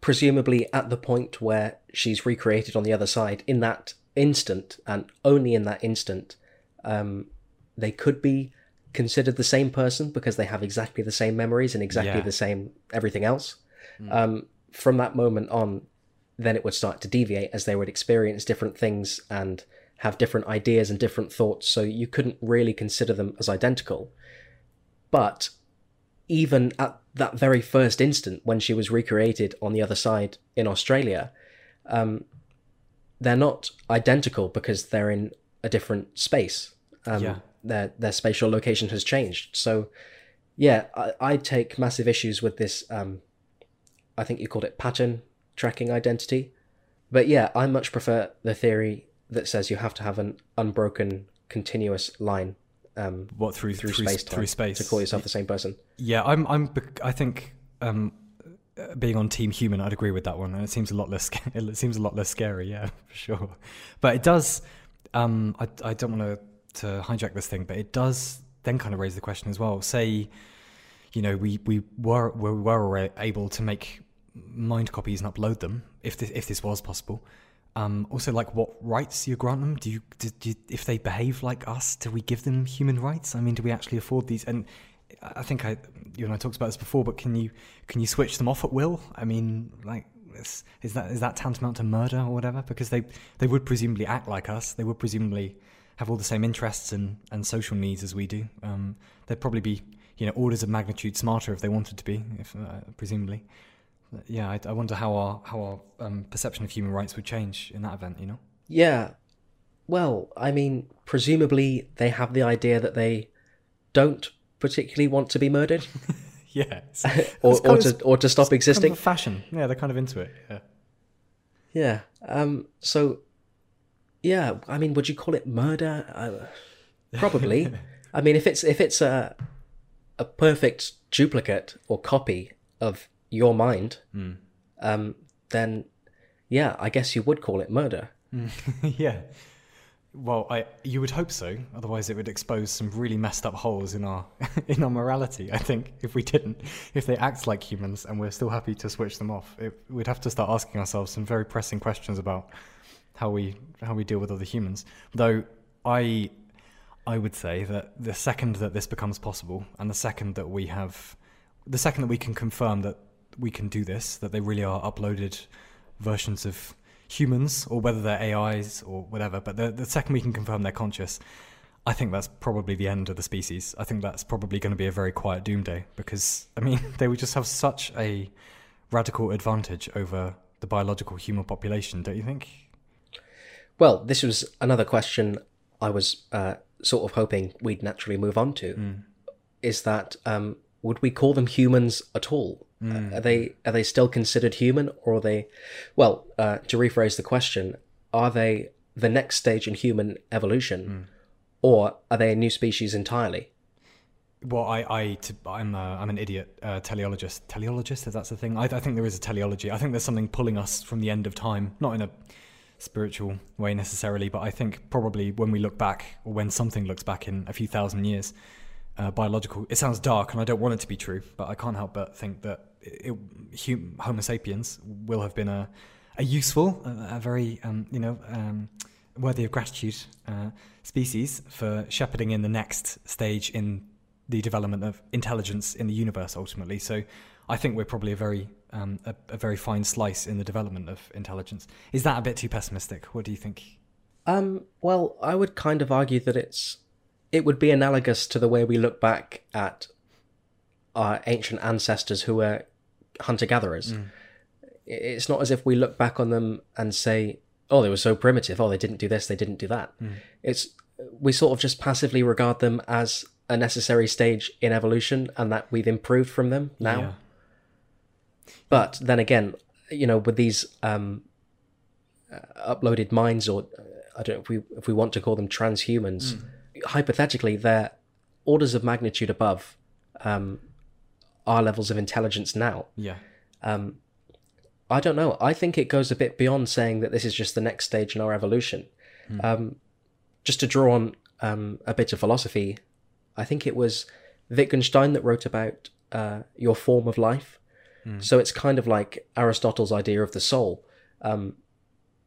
Presumably at the point where she's recreated on the other side, in that instant, and only in that instant, um, they could be considered the same person because they have exactly the same memories and exactly yeah. the same everything else. Mm. Um, from that moment on, then it would start to deviate as they would experience different things and have different ideas and different thoughts. So you couldn't really consider them as identical. But even at that very first instant, when she was recreated on the other side in Australia, um, they're not identical because they're in a different space. Um, yeah. Their their spatial location has changed. So, yeah, I, I take massive issues with this. Um, I think you called it pattern tracking identity. But yeah, I much prefer the theory that says you have to have an unbroken, continuous line. Um, what through through, through space through space to call yourself the same person? Yeah, I'm. I'm. I think um, being on Team Human, I'd agree with that one, and it seems a lot less. [LAUGHS] It seems a lot less scary. Yeah, [LAUGHS] for sure. But it does. Um, I. I don't want to to hijack this thing, but it does then kind of raise the question as well. Say, you know, we we were we were able to make mind copies and upload them if this, if this was possible. Um, also, like what rights you grant them? Do you, do, do you, if they behave like us, do we give them human rights? I mean, do we actually afford these? And I think I, you and I talked about this before, but can you can you switch them off at will? I mean, like, is, is that is that tantamount to murder or whatever? Because they they would presumably act like us. They would presumably have all the same interests and, and social needs as we do. Um, they'd probably be you know orders of magnitude smarter if they wanted to be, if uh, presumably yeah, I, I, wonder how our how our um, perception of human rights would change in that event. You know? Yeah. Well, I mean, presumably they have the idea that they don't particularly want to be murdered. [LAUGHS] yeah. [LAUGHS] or, or to or to stop existing. Kind of fashion. Yeah, they're kind of into it. Yeah. Yeah. Um. So. Yeah. I mean, would you call it murder? Uh, probably. [LAUGHS] I mean, if it's if it's a a perfect duplicate or copy of your mind, mm. um, then yeah, I guess you would call it murder. [LAUGHS] yeah. Well, I you would hope so. Otherwise, it would expose some really messed up holes in our [LAUGHS] in our morality. I think if we didn't, if they act like humans and we're still happy to switch them off, it, we'd have to start asking ourselves some very pressing questions about how we how we deal with other humans. Though I I would say that the second that this becomes possible, and the second that we have, the second that we can confirm that we can do this, that they really are uploaded versions of humans, or whether they're AIs or whatever. But the, the second we can confirm they're conscious, I think that's probably the end of the species. I think that's probably going to be a very quiet doomsday because, I mean, [LAUGHS] they would just have such a radical advantage over the biological human population, don't you think? Well, this was another question I was uh, sort of hoping we'd naturally move on to. Mm. Is that um, would we call them humans at all? Mm. Are they are they still considered human, or are they? Well, uh, to rephrase the question, are they the next stage in human evolution, mm. or are they a new species entirely? well, I, I, to, I'm, uh, I'm an idiot uh, teleologist. Teleologist, if that's the thing. I, I think there is a teleology. I think there's something pulling us from the end of time, not in a spiritual way necessarily, but I think probably when we look back, or when something looks back in a few thousand years, uh, biological. It sounds dark, and I don't want it to be true, but I can't help but think that it, Homo sapiens will have been a, a useful, a, a very, um, you know. Um, worthy of gratitude uh, species for shepherding in the next stage in the development of intelligence in the universe ultimately. So I think we're probably a very um, a, a, very fine slice in the development of intelligence. Is that a bit too pessimistic? What do you think? Um, well, I would kind of argue that it's it would be analogous to the way we look back at our ancient ancestors who were hunter gatherers. Mm. It's not as if we look back on them and say, "Oh, they were so primitive. Oh, they didn't do this. They didn't do that." Mm. It's we sort of just passively regard them as a necessary stage in evolution and that we've improved from them now. Yeah. But then again, you know, with these um, uh, uploaded minds, or uh, I don't know if we if we want to call them transhumans, mm. hypothetically, they're orders of magnitude above um, our levels of intelligence now. Yeah. Um, I don't know. I think it goes a bit beyond saying that this is just the next stage in our evolution. Mm. Um, just to draw on um, a bit of philosophy, I think it was Wittgenstein that wrote about uh, your form of life. Mm. So it's kind of like Aristotle's idea of the soul, um,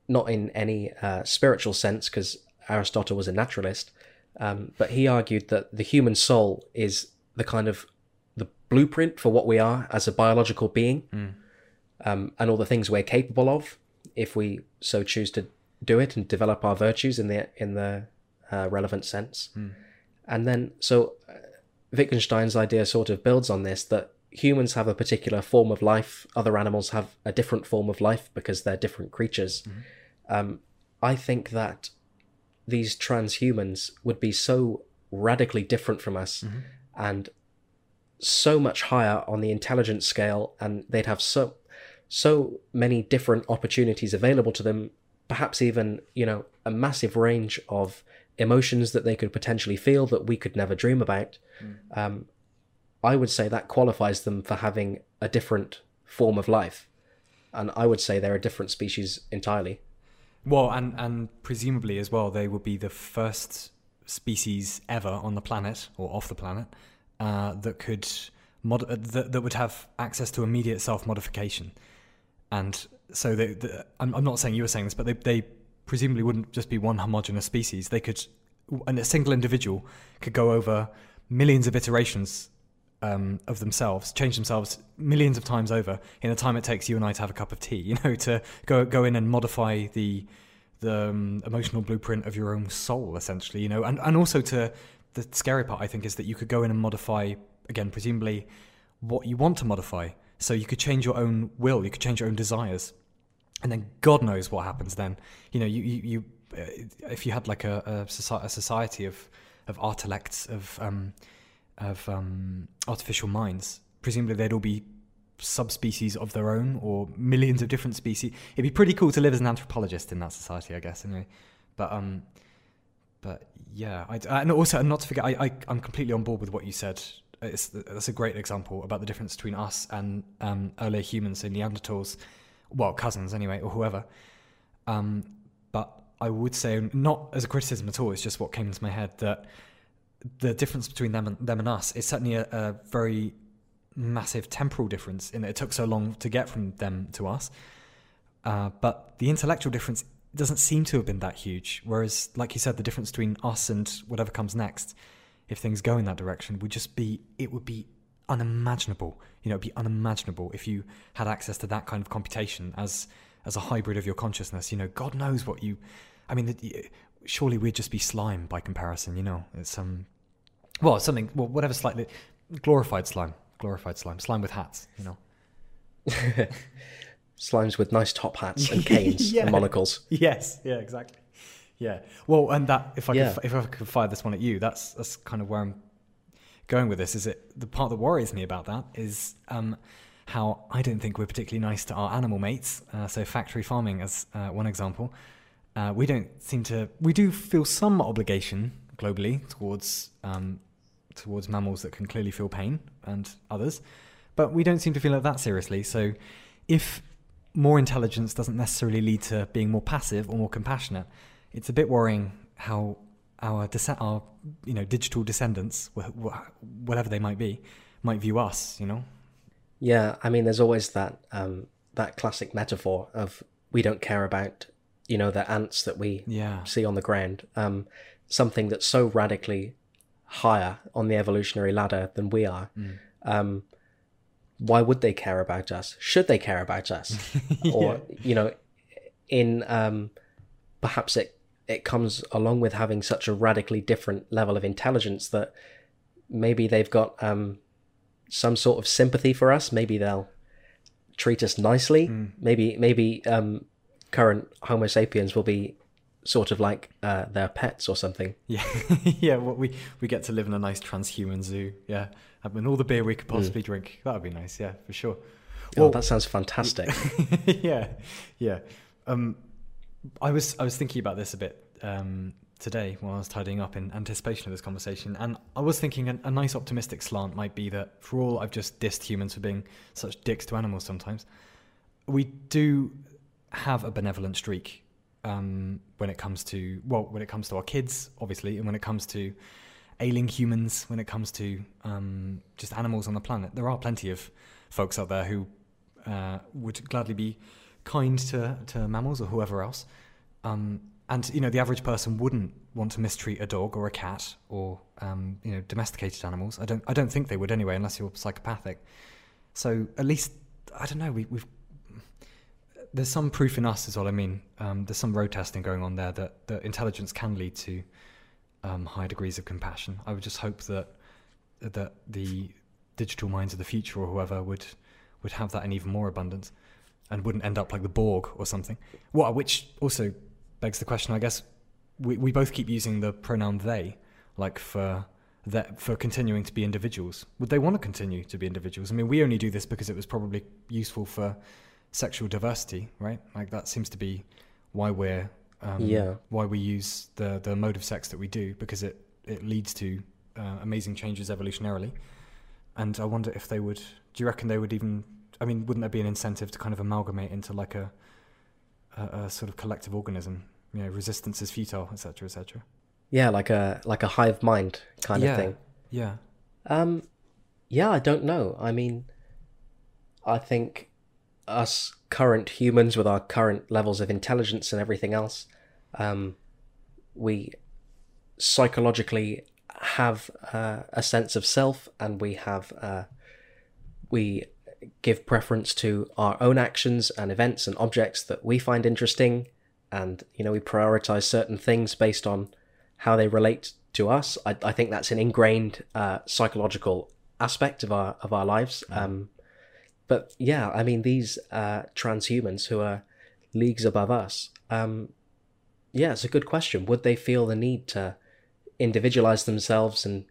not in any uh, spiritual sense, because Aristotle was a naturalist, um, but he argued that the human soul is the kind of the blueprint for what we are as a biological being, mm. um, and all the things we're capable of, if we so choose to do it and develop our virtues in the in the uh, relevant sense. Mm. And then, so uh, Wittgenstein's idea sort of builds on this that humans have a particular form of life, other animals have a different form of life because they're different creatures. Mm-hmm. Um, I think that these transhumans would be so radically different from us mm-hmm. and so much higher on the intelligence scale, and they'd have so so many different opportunities available to them perhaps even you know a massive range of emotions that they could potentially feel that we could never dream about, mm. um, I would say that qualifies them for having a different form of life. And I would say they're a different species entirely. Well, and, and presumably as well, they would be the first species ever on the planet or off the planet uh, that could mod- uh, that, that would have access to immediate self modification. And so they, the, I'm, I'm not saying you were saying this, but they, they presumably wouldn't just be one homogenous species. They could, and a single individual could go over millions of iterations um, of themselves, change themselves millions of times over in the time it takes you and I to have a cup of tea. [LAUGHS] You know, to go go in and modify the the um, emotional blueprint of your own soul, essentially. You know, and and also to the scary part, I think, is that you could go in and modify again, presumably, what you want to modify. So you could change your own will, you could change your own desires and then God knows what happens then. You know, you you, you uh, if you had like a, a, society of of artilects of um, of um, artificial minds, presumably they'd all be subspecies of their own or millions of different species. It'd be pretty cool to live as an anthropologist in that society, I guess. Anyway, but um, but yeah, I, and also not to forget, I, I I'm completely on board with what you said. It's, that's a great example about the difference between us and um, earlier humans, so Neanderthals well, cousins anyway, or whoever. Um, but I would say, not as a criticism at all, it's just what came into my head that the difference between them and them and us is certainly a, a very massive temporal difference in that it took so long to get from them to us. Uh, but the intellectual difference doesn't seem to have been that huge. Whereas, like you said, the difference between us and whatever comes next, if things go in that direction, would just be it would be unimaginable. You know, it'd be unimaginable if you had access to that kind of computation as as a hybrid of your consciousness. You know, God knows what you. I mean, surely we'd just be slime by comparison. You know, it's um, well, something, well, whatever, slightly glorified slime, glorified slime, slime with hats. You know. [LAUGHS] Slimes with nice top hats and [LAUGHS] canes yeah. and monocles. Yes, yeah, exactly. Yeah. Well, and that if I yeah. could, if I could fire this one at you, that's that's kind of where I'm going with this is it the part that worries me about that is um, how I don't think we're particularly nice to our animal mates. Uh, so factory farming as uh, one example. Uh, we don't seem to. We do feel some obligation globally towards um, towards mammals that can clearly feel pain and others, but we don't seem to feel it that seriously. So, if more intelligence doesn't necessarily lead to being more passive or more compassionate, it's a bit worrying how our our you know, digital descendants, wh- wh- whatever they might be, might view us. You know. Yeah, I mean, there's always that um, that classic metaphor of we don't care about, you know, the ants that we Yeah. see on the ground. Um, something that's so radically higher on the evolutionary ladder than we are. Um, why would they care about us? Should they care about us? [LAUGHS] Or you know, in um, perhaps it it comes along with having such a radically different level of intelligence that maybe they've got um, some sort of sympathy for us. Maybe they'll treat us nicely. Maybe maybe um, current Homo sapiens will be sort of like uh, their pets or something. [LAUGHS] Yeah, yeah. Well, we we get to live in a nice transhuman zoo. Yeah, having all the beer we could possibly drink. That would be nice. Yeah, for sure. oh, that sounds fantastic. [LAUGHS] yeah, yeah. Um, I was I was thinking about this a bit um, today while I was tidying up in anticipation of this conversation, and I was thinking a, a nice optimistic slant might be that for all I've just dissed humans for being such dicks to animals sometimes, we do have a benevolent streak um, when it comes to well, when it comes to our kids, obviously, and when it comes to ailing humans, when it comes to um, just animals on the planet. There are plenty of folks out there who uh, would gladly be kind to, to mammals or whoever else. Um, and you know, the average person wouldn't want to mistreat a dog or a cat or um, you know domesticated animals. I don't I don't think they would anyway, unless you're psychopathic. So at least I don't know. We, we've there's some proof in us, is all I mean. Um, there's some road testing going on there that, that intelligence can lead to um, high degrees of compassion. I would just hope that that the digital minds of the future or whoever would would have that in even more abundance and wouldn't end up like the Borg or something. What which also begs the question, I guess. We we both keep using the pronoun they, like for that for continuing to be individuals. Would they want to continue to be individuals? I mean, we only do this because it was probably useful for sexual diversity, right? Like that seems to be why we're um, Yeah. why we use the the mode of sex that we do because it it leads to uh, amazing changes evolutionarily. And I wonder if they would. Do you reckon they would even? I mean, wouldn't there be an incentive to kind of amalgamate into like a a, a sort of collective organism? You know, resistance is futile, etc., etc. yeah, like a like a hive mind kind yeah, of thing. yeah, Um, yeah, I don't know. I mean, I think us current humans with our current levels of intelligence and everything else, um, we psychologically have uh, a sense of self, and we have uh, we give preference to our own actions and events and objects that we find interesting, and you know we prioritize certain things based on how they relate to us. I, I think that's an ingrained uh, psychological aspect of our of our lives. Um, but yeah, I mean these uh, transhumans who are leagues above us. Um, yeah, it's a good question. Would they feel the need to individualize themselves and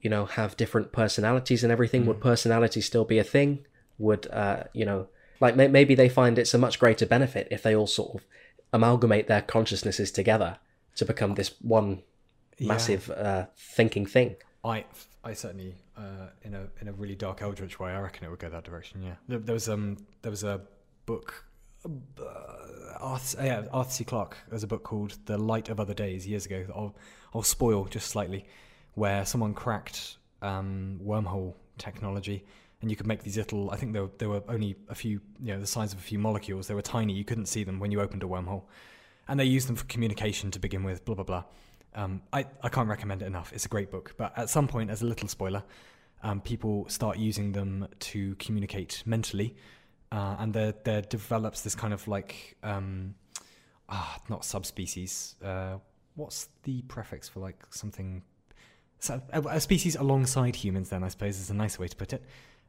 you know have different personalities and everything? Would personality still be a thing? Would uh, you know like may- maybe they find it's a much greater benefit if they all sort of amalgamate their consciousnesses together to become this one massive uh, thinking thing. I I certainly uh, in a in a really dark eldritch way. I reckon it would go that direction. Yeah, there, there was um there was a book. Uh, Arthur, yeah, Arthur C. Clarke. There's a book called The Light of Other Days years ago. I'll I'll spoil just slightly, where someone cracked um, wormhole technology, and you could make these little. I think there were, there were only a few, you know, the size of a few molecules. They were tiny. You couldn't see them when you opened a wormhole, and they used them for communication to begin with. Blah blah blah. Um, I, I can't recommend it enough. It's a great book. But at some point, as a little spoiler, um, people start using them to communicate mentally. Uh, and there, there develops this kind of like, um, ah, not subspecies. Uh, what's the prefix for like something? So a, a species alongside humans, then, I suppose, is a nice way to put it.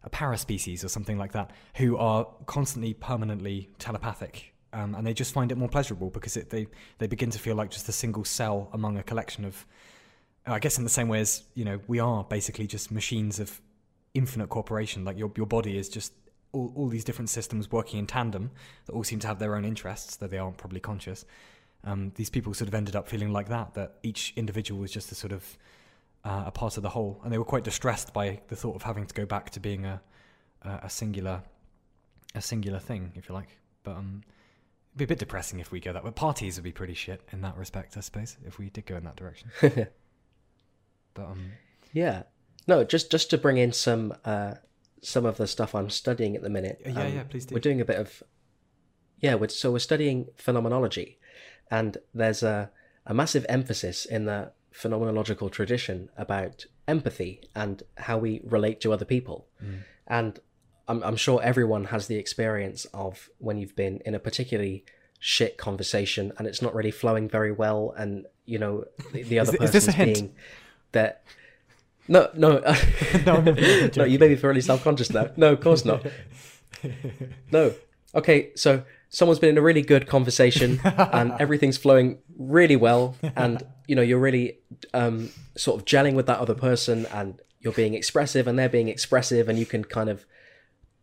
A paraspecies or something like that, who are constantly, permanently telepathic um, and they just find it more pleasurable because it, they they begin to feel like just a single cell among a collection of. I guess in the same way as you know we are basically just machines of infinite cooperation. Like your your body is just all, all these different systems working in tandem that all seem to have their own interests, though they aren't probably conscious. Um, these people sort of ended up feeling like that. That each individual was just a sort of uh, a part of the whole, and they were quite distressed by the thought of having to go back to being a a, singular a singular thing, if you like. But um, it'd be a bit depressing if we go that way. Parties would be pretty shit in that respect, I suppose, if we did go in that direction. [LAUGHS] but um, Yeah. No, just just to bring in some uh, some of the stuff I'm studying at the minute. Yeah, um, yeah, please do. We're doing a bit of yeah. We're, so we're studying phenomenology, and there's a a massive emphasis in the phenomenological tradition about empathy and how we relate to other people, Mm. and I'm I'm sure everyone has the experience of when you've been in a particularly shit conversation and it's not really flowing very well, and you know the, the other is this a hint? being that. No, no, [LAUGHS] No, [LAUGHS] no. You may be really self-conscious now. No, of course not. [LAUGHS] No. Okay, so someone's been in a really good conversation and everything's flowing really well, and you know you're really um, sort of gelling with that other person, and you're being expressive, and they're being expressive, and you can kind of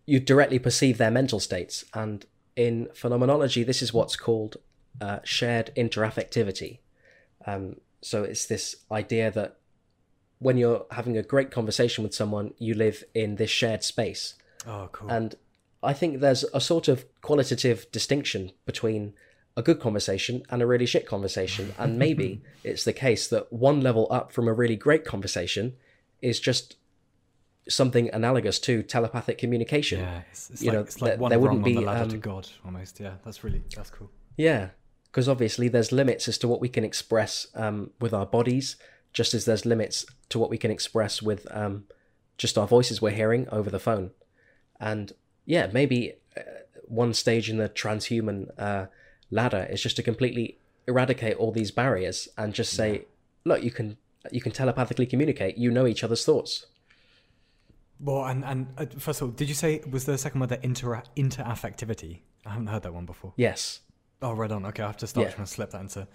you directly perceive their mental states. And in phenomenology, this is what's called uh, shared interaffectivity. Um, so it's this idea that when you're having a great conversation with someone, you live in this shared space. oh, cool. And I think there's a sort of qualitative distinction between a good conversation and a really shit conversation. And maybe [LAUGHS] it's the case that one level up from a really great conversation is just something analogous to telepathic communication. yeah, it's, it's you like, know, it's like there- one there wouldn't on the be, ladder to um, God, almost. Yeah, that's really that's cool. Yeah, because obviously there's limits as to what we can express um, with our bodies, just as there's limits to what we can express with um, just our voices we're hearing over the phone. And yeah, maybe uh, one stage in the transhuman uh, ladder is just to completely eradicate all these barriers and just say, look, you can you can telepathically communicate. You know each other's thoughts. Well, and and uh, first of all, did you say was the second one the inter interaffectivity? I haven't heard that one before. Yes. Oh, right on. Okay, I have to start Yeah. trying to slip that into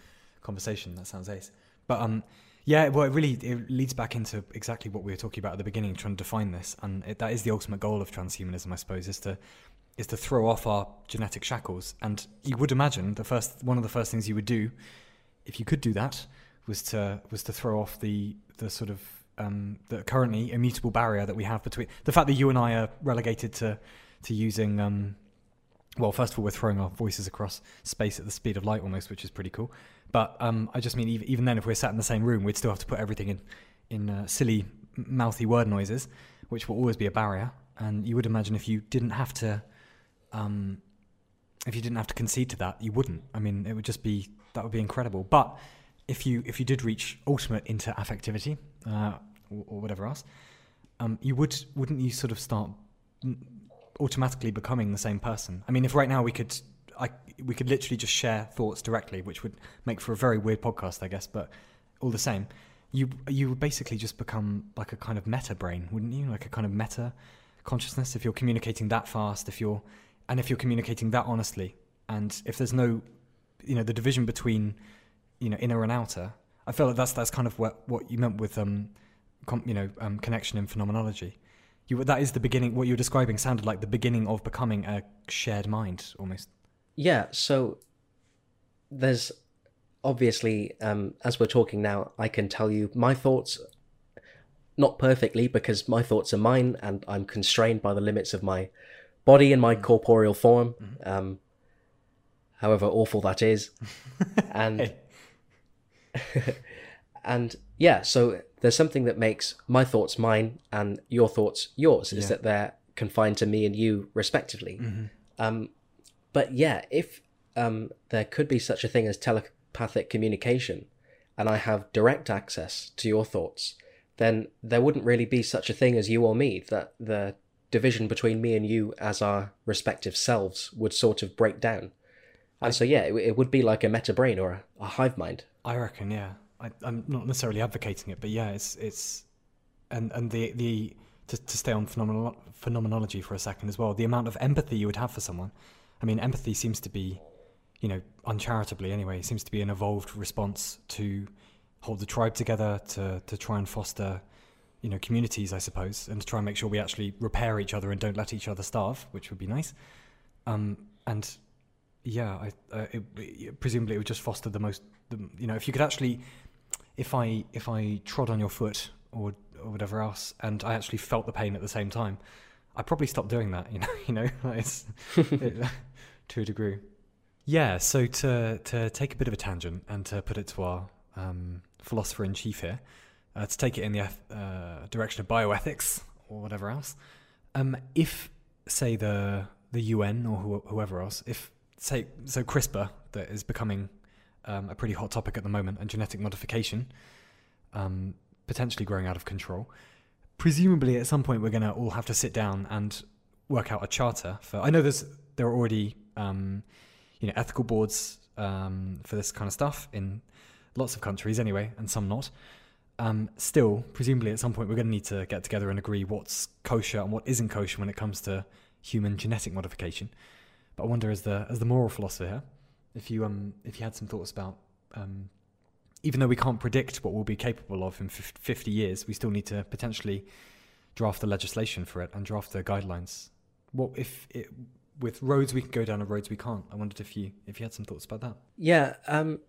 conversation. That sounds ace. But um, yeah. Well, it really it leads back into exactly what we were talking about at the beginning, trying to define this, and it, that is the ultimate goal of transhumanism, I suppose, is to is to throw off our genetic shackles. And you would imagine the first one of the first things you would do, if you could do that, was to was to throw off the the sort of um, the currently immutable barrier that we have between the fact that you and I are relegated to to using um, well, first of all, we're throwing our voices across space at the speed of light almost, which is pretty cool. But um, I just mean, even, then, if we're sat in the same room, we'd still have to put everything in in uh, silly, mouthy word noises, which will always be a barrier. And you would imagine if you didn't have to, um, if you didn't have to concede to that, you wouldn't. I mean, it would just be that would be incredible. But if you if you did reach ultimate interaffectivity uh, or, or whatever else, um, you would wouldn't you sort of start automatically becoming the same person. I mean, if right now we could, I we could literally just share thoughts directly, which would make for a very weird podcast, I guess. But all the same, you you would basically just become like a kind of meta brain, wouldn't you? Like a kind of meta consciousness. If you're communicating that fast, if you're and if you're communicating that honestly, and if there's no, you know, the division between, you know, inner and outer. I feel like that's that's kind of what what you meant with um, com, you know, um, connection in phenomenology. You, that is the beginning. What you were describing sounded like the beginning of becoming a shared mind, almost. Yeah, so there's obviously, um, as we're talking now, I can tell you my thoughts, not perfectly, because my thoughts are mine and I'm constrained by the limits of my body and my corporeal form, um, however awful that is. [LAUGHS] And, [LAUGHS] and yeah, so there's something that makes my thoughts mine and your thoughts yours, is that they're confined to me and you respectively. Um, but yeah, if um, there could be such a thing as telepathic communication, and I have direct access to your thoughts, then there wouldn't really be such a thing as you or me. That the division between me and you as our respective selves would sort of break down. And so yeah, it, it would be like a meta brain or a, a hive mind. I reckon, yeah. I, I'm not necessarily advocating it, but yeah, it's it's, and and the the to, to stay on phenomenolo- phenomenology for a second as well. The amount of empathy you would have for someone. I mean, empathy seems to be, you know, uncharitably anyway, seems to be an evolved response to hold the tribe together, to to try and foster, you know, communities, I suppose, and to try and make sure we actually repair each other and don't let each other starve, which would be nice. Um, and yeah, I, uh, it, it, presumably it would just foster the most, the, you know, if you could actually, if I if I trod on your foot or or whatever else, and I actually felt the pain at the same time, I probably stopped doing that. [LAUGHS] You know, you know, it's, it, [LAUGHS] to a degree. Yeah. So to to take a bit of a tangent and to put it to our um, philosopher in chief here, uh, to take it in the uh, direction of bioethics or whatever else. Um, if say the the UN or who, whoever else, if say so CRISPR that is becoming um, a pretty hot topic at the moment, and genetic modification um, potentially growing out of control. Presumably, at some point, we're going to all have to sit down and work out a charter for. I know there's there are already um, you know ethical boards um, for this kind of stuff in lots of countries anyway, and some not. Um, still, presumably, at some point, we're going to need to get together and agree what's kosher and what isn't kosher when it comes to human genetic modification. But I wonder, as the as the moral philosopher here, if you um if you had some thoughts about um, even though we can't predict what we'll be capable of in 50 years, we still need to potentially draft the legislation for it and draft the guidelines. What if it, with roads we can go down and roads we can't? I wondered if you if you had some thoughts about that. Yeah, um,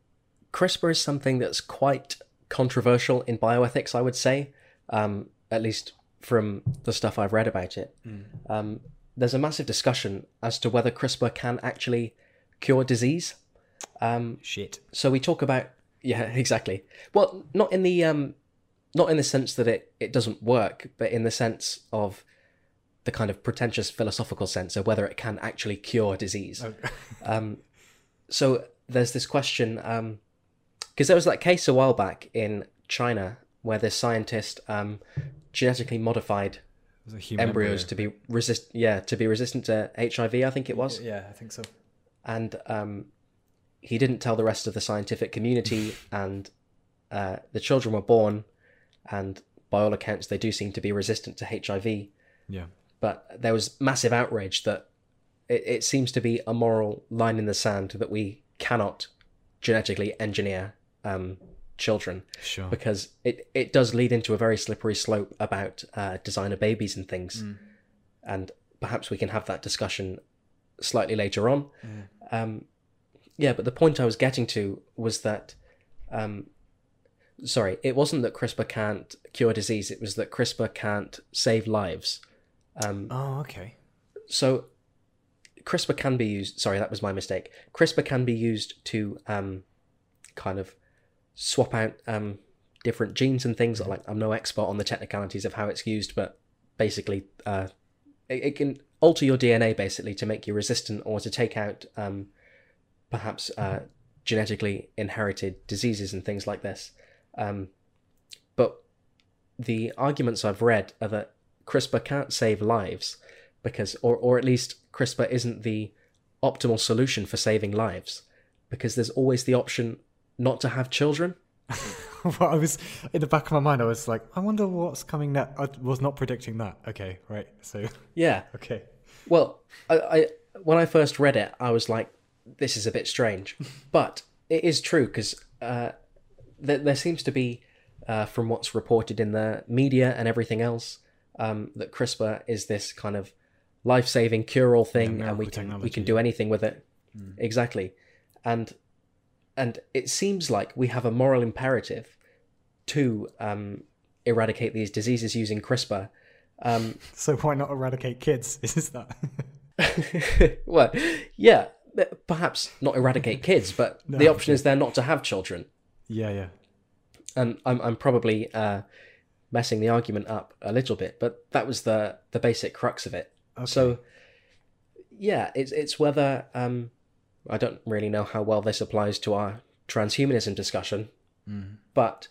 CRISPR is something that's quite controversial in bioethics. I would say, um, at least from the stuff I've read about it. Mm. Um, there's a massive discussion as to whether CRISPR can actually cure disease. Um, Shit. So we talk about yeah, [LAUGHS] exactly. Well, not in the um, not in the sense that it it doesn't work, but in the sense of the kind of pretentious philosophical sense of whether it can actually cure disease. Okay. [LAUGHS] um, so there's this question because um, there was that case a while back in China where this scientist um, genetically modified embryos embryo. to be resist yeah to be resistant to HIV. I think it was. Yeah, I think so. And um, he didn't tell the rest of the scientific community, [LAUGHS] and uh, the children were born, and by all accounts, they do seem to be resistant to HIV. Yeah. But there was massive outrage that it, it seems to be a moral line in the sand that we cannot genetically engineer um, children. Sure. Because it, it does lead into a very slippery slope about uh, designer babies and things. Mm. And perhaps we can have that discussion slightly later on. Mm. Um, yeah, but the point I was getting to was that, um, sorry, it wasn't that CRISPR can't cure disease. It was that CRISPR can't save lives. Um, oh, okay. So CRISPR can be used. Sorry, that was my mistake. CRISPR can be used to um, kind of swap out um, different genes and things. Like I'm no expert on the technicalities of how it's used, but basically, uh, it, it, can alter your DNA basically to make you resistant or to take out um, perhaps uh, genetically inherited diseases and things like this. Um, but the arguments I've read are that CRISPR can't save lives because, or, or at least CRISPR isn't the optimal solution for saving lives because there's always the option not to have children. [LAUGHS] well, I was in the back of my mind. I was like, I wonder what's coming next. I was not predicting that. Okay, right. So yeah. [LAUGHS] Okay. Well, I, I when I first read it, I was like, this is a bit strange, but it is true because uh, th- there seems to be, uh, from what's reported in the media and everything else, um, that CRISPR is this kind of life-saving cure-all thing, yeah, and we can we can do anything with it. Mm. Exactly, and and it seems like we have a moral imperative to um, eradicate these diseases using CRISPR. Um, [LAUGHS] so why not eradicate kids? [LAUGHS] Is that? [LAUGHS] well, yeah, perhaps not eradicate kids, but no, the option is there not to have children. Yeah, yeah. And I'm I'm probably uh, messing the argument up a little bit, but that was the the basic crux of it. Okay. So yeah, it's it's whether um, I don't really know how well this applies to our transhumanism discussion, mm. but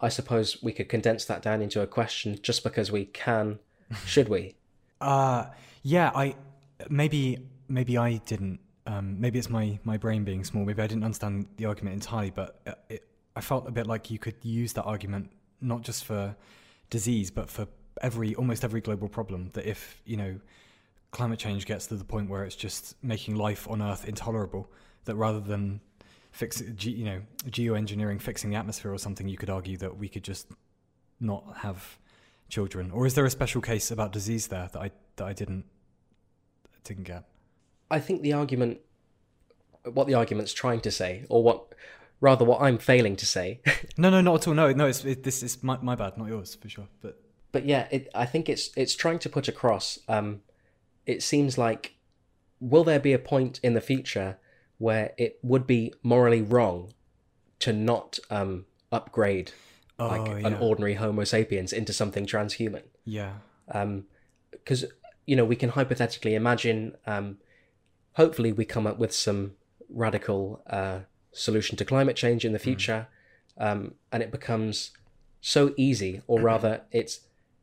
I suppose we could condense that down into a question: just because we can, [LAUGHS] should we? Uh yeah, I maybe maybe I didn't um, maybe it's my, my brain being small. Maybe I didn't understand the argument entirely, but uh, it, I felt a bit like you could use that argument not just for disease, but for every almost every global problem. That if you know climate change gets to the point where it's just making life on Earth intolerable, that rather than fix you know geoengineering fixing the atmosphere or something, you could argue that we could just not have children. Or is there a special case about disease there that I that I didn't didn't get? I think the argument, what the argument's trying to say, or what rather what I'm failing to say. [LAUGHS] No, no, not at all. No, no, it's it, this is my, my bad, not yours for sure. But but yeah, it, I think it's it's trying to put across. Um, it seems like will there be a point in the future where it would be morally wrong to not um, upgrade like Oh, an ordinary Homo sapiens into something transhuman? yeah, Because you know we can hypothetically imagine. Um, hopefully, we come up with some radical uh, solution to climate change in the future, um, and it becomes so easy, or rather, it's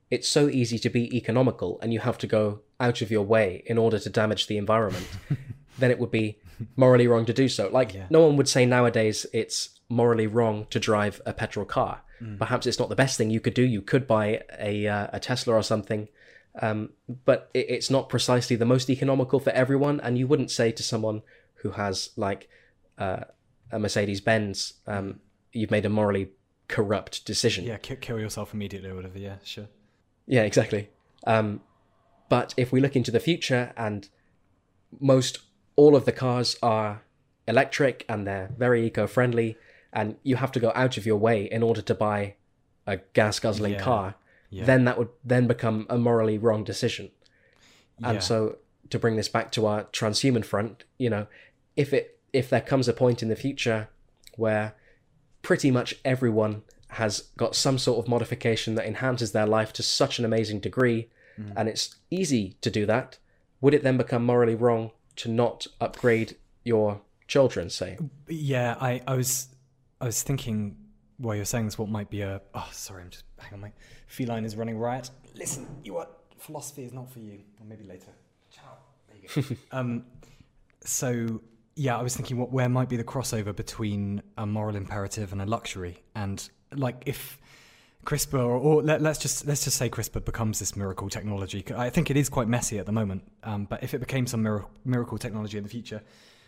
it's so easy to be economical, and you have to go out of your way in order to damage the environment. [LAUGHS] then it would be morally wrong to do so. Like Yeah. no one would say nowadays it's morally wrong to drive a petrol car. Mm. Perhaps it's not the best thing you could do. You could buy a uh, a Tesla or something, um, but it, it's not precisely the most economical for everyone. And you wouldn't say to someone who has like uh, a Mercedes Benz, um, you've made a morally corrupt decision. yeah, kill, kill yourself immediately or whatever. Yeah, sure. Yeah, exactly. Um, but if we look into the future and most all of the cars are electric and they're very eco-friendly and you have to go out of your way in order to buy a gas guzzling Yeah, car yeah. then that would then become a morally wrong decision Yeah. and so to bring this back to our transhuman front you know if it if there comes a point in the future where pretty much everyone has got some sort of modification that enhances their life to such an amazing degree Mm. and it's easy to do that would it then become morally wrong to not upgrade your children say Yeah, I, I was I was thinking while you're saying this, what might be a oh sorry, I'm just hang on, my feline is running riot. Listen, you what? Philosophy is not for you, or maybe later. Ciao. There you go. [LAUGHS] um, so yeah, I was thinking what where might be the crossover between a moral imperative and a luxury, and like if CRISPR or, or let, us just let's just say CRISPR becomes this miracle technology. I think it is quite messy at the moment, um, but if it became some mir- miracle technology in the future,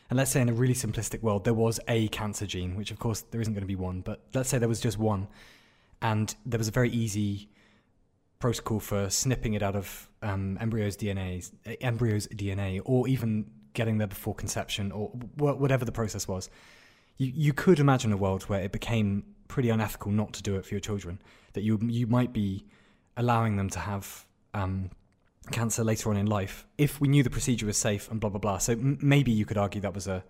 and let's say in a really simplistic world there was a cancer gene, which of course there isn't going to be one, but let's say there was just one, and there was a very easy protocol for snipping it out of um, embryos' DNA, embryos' DNA, or even getting there before conception, or wh- whatever the process was. You you could imagine a world where it became pretty unethical not to do it for your children. That you you might be allowing them to have um, cancer later on in life if we knew the procedure was safe and blah blah blah. So m- maybe you could argue that was a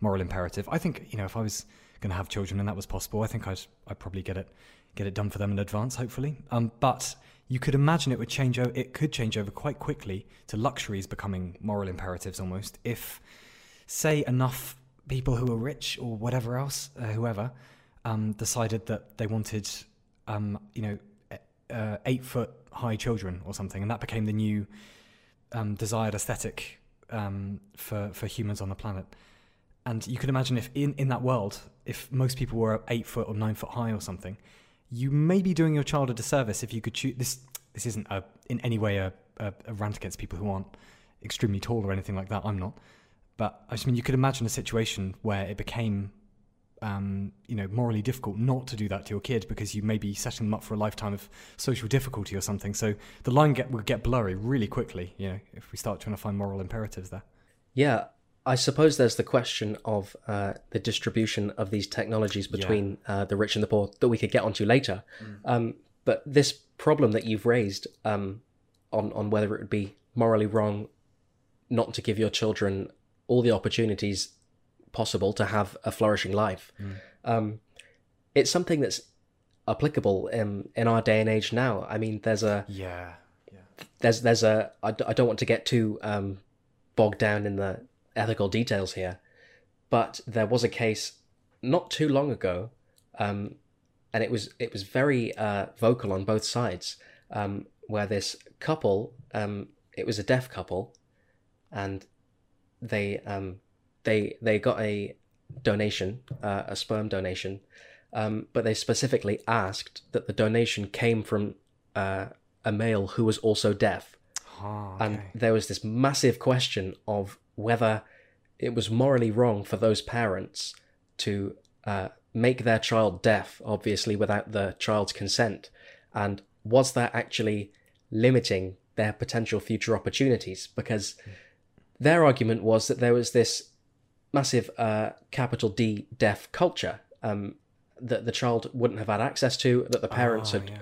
moral imperative. I think you know if I was going to have children and that was possible, I think I'd I'd probably get it get it done for them in advance, hopefully. Um, but you could imagine it would change. o- It could change over quite quickly to luxuries becoming moral imperatives almost. If say enough people who are rich or whatever else, uh, whoever, um, decided that they wanted, um, you know, uh, eight foot high children or something, and that became the new um, desired aesthetic um, for for humans on the planet. And you could imagine if in, in that world, if most people were eight foot or nine foot high or something, you may be doing your child a disservice if you could choose. This this isn't a, in any way a, a, a rant against people who aren't extremely tall or anything like that. I'm not. But I just mean you could imagine a situation where it became, um, you know, morally difficult not to do that to your kid because you may be setting them up for a lifetime of social difficulty or something. So the line get would get blurry really quickly. You know, if we start trying to find moral imperatives there. Yeah, I suppose there's the question of uh, the distribution of these technologies between uh, the rich and the poor that we could get onto later. Um, but this problem that you've raised um, on on whether it would be morally wrong not to give your children all the opportunities possible to have a flourishing life, um, it's something that's applicable in in our day and age now. I mean, there's a Yeah. Yeah. there's there's a I, I don't want to get too um, bogged down in the ethical details here, but there was a case not too long ago, um, and it was it was very uh, vocal on both sides, um, where this couple, um, it was a deaf couple, and they um, they they got a donation, uh, a sperm donation, um, but they specifically asked that the donation came from uh, a male who was also deaf. Ah, And there was this massive question of whether it was morally wrong for those parents to uh, make their child deaf, obviously without the child's consent. And was that actually limiting their potential future opportunities? Because their argument was that there was this massive uh, capital D deaf culture um, that the child wouldn't have had access to, that the parents Oh, had yeah.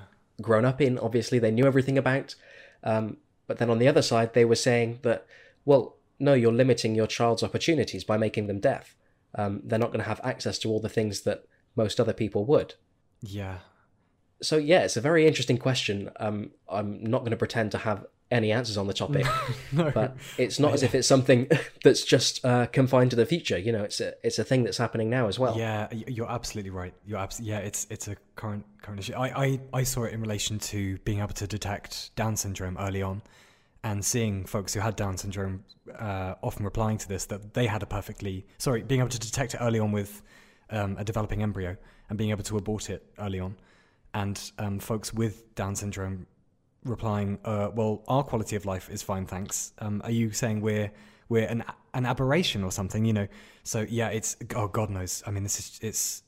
grown up in. Obviously, they knew everything about. Um, but then on the other side, they were saying that, well, no, you're limiting your child's opportunities by making them deaf. Um, they're not going to have access to all the things that most other people would. Yeah. So yeah, it's a very interesting question. Um, I'm not going to pretend to have any answers on the topic, [LAUGHS] No. but it's not as if it's something [LAUGHS] that's just uh, confined to the future. You know, it's a it's a thing that's happening now as well. Yeah, you're absolutely right. You're abs- yeah, it's it's a current current issue. I, I I saw it in relation to being able to detect Down syndrome early on, and seeing folks who had Down syndrome uh, often replying to this that they had a perfectly sorry being able to detect it early on with um, a developing embryo and being able to abort it early on, and um, folks with Down syndrome replying, uh, "Well, our quality of life is fine, thanks." Um, are you saying we're we're an an aberration or something? You know, so yeah, it's oh God knows. I mean, this is it's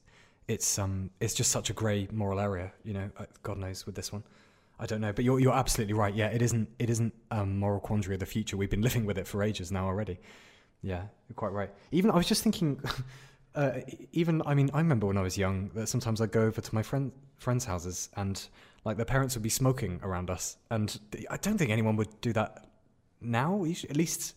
it's um it's just such a grey moral area. You know, uh, God knows with this one. I don't know, but you're you're absolutely right. Yeah, it isn't it isn't a moral quandary of the future. We've been living with it for ages now already. Yeah, you're quite right. Even I was just thinking. [LAUGHS] Uh, even I mean, I remember when I was young that sometimes I'd go over to my friend friends' houses and like their parents would be smoking around us, and I don't think anyone would do that now. At least,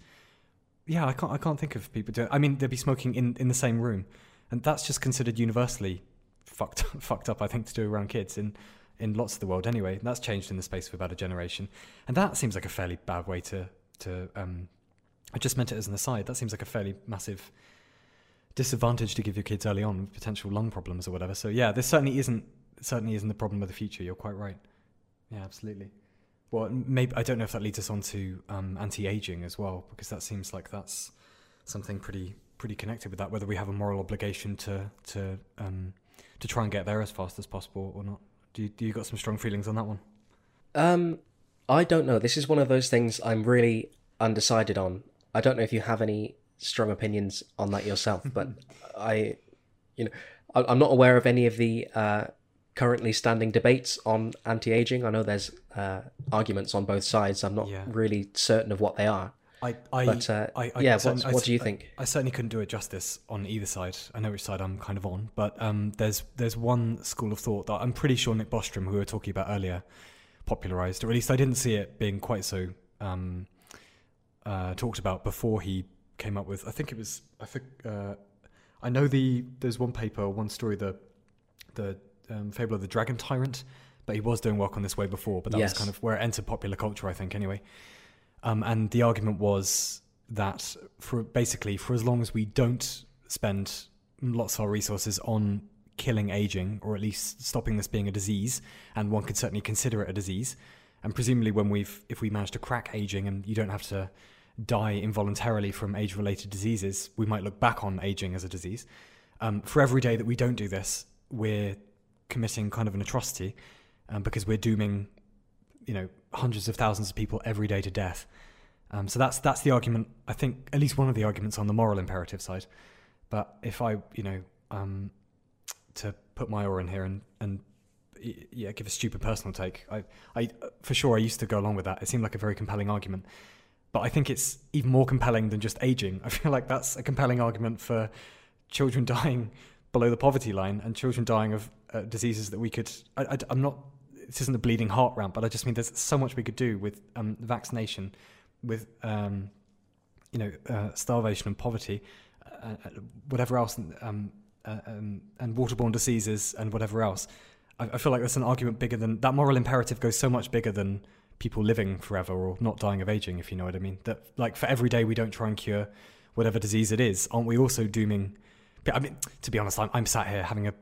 yeah, I can't I can't think of people doing. I mean, they'd be smoking in, in the same room, and that's just considered universally fucked [LAUGHS] fucked up. I think to do around kids in in lots of the world anyway. And that's changed in the space of about a generation, and that seems like a fairly bad way to to. Um, I just meant it as an aside. That seems like a fairly massive disadvantage to give your kids early on potential lung problems or whatever. So yeah, this certainly isn't certainly isn't the problem of the future. You're quite right. Yeah, absolutely. Well, maybe I don't know if that leads us on to um, anti-aging as well, because that seems like that's something pretty pretty connected with that. Whether we have a moral obligation to to um, to try and get there as fast as possible or not. Do you, do you got some strong feelings on that one? Um, I don't know. This is one of those things I'm really undecided on. I don't know if you have any strong opinions on that yourself, but [LAUGHS] I, you know, I- I'm not aware of any of the uh, currently standing debates on anti-aging. I know there's uh, arguments on both sides. I'm not Yeah. really certain of what they are. I, I, But, uh, I, I yeah, what's- what do you think? I, I certainly couldn't do it justice on either side. I know which side I'm kind of on, but um, there's there's one school of thought that I'm pretty sure Nick Bostrom, who we were talking about earlier, popularized, or at least I didn't see it being quite so um, uh, talked about before he came up with. I think it was. I think uh, I know the there's one paper, one story, the the um, fable of the dragon tyrant, but he was doing work on this way before. But that Yes. was kind of where it entered popular culture, I think. Anyway, um, and the argument was that for basically for as long as we don't spend lots of our resources on killing aging, or at least stopping this being a disease, and one could certainly consider it a disease, and presumably when we've if we manage to crack aging and you don't have to die involuntarily from age-related diseases, we might look back on aging as a disease. Um, for every day that we don't do this, we're committing kind of an atrocity um, because we're dooming, you know, hundreds of thousands of people every day to death. Um, so that's that's the argument. I think at least one of the arguments on the moral imperative side. But if I, you know, um, to put my oar in here and and yeah, give a stupid personal take, I, I for sure I used to go along with that. It seemed like a very compelling argument. But I think it's even more compelling than just aging. [LAUGHS] I feel like that's a compelling argument for children [LAUGHS] dying below the poverty line and children dying of uh, diseases that we could. I, am not. This isn't a bleeding heart rant, but I just mean there's so much we could do with um, vaccination, with um, you know uh, starvation and poverty, uh, uh, whatever else, um, uh, um, and waterborne diseases and whatever else. I, I feel like that's an argument bigger than that. Moral imperative goes so much bigger than people living forever or not dying of aging, if you know what I mean. That like for every day we don't try and cure whatever disease it is, aren't we also dooming? I mean, to be honest, I'm, I'm sat here having a,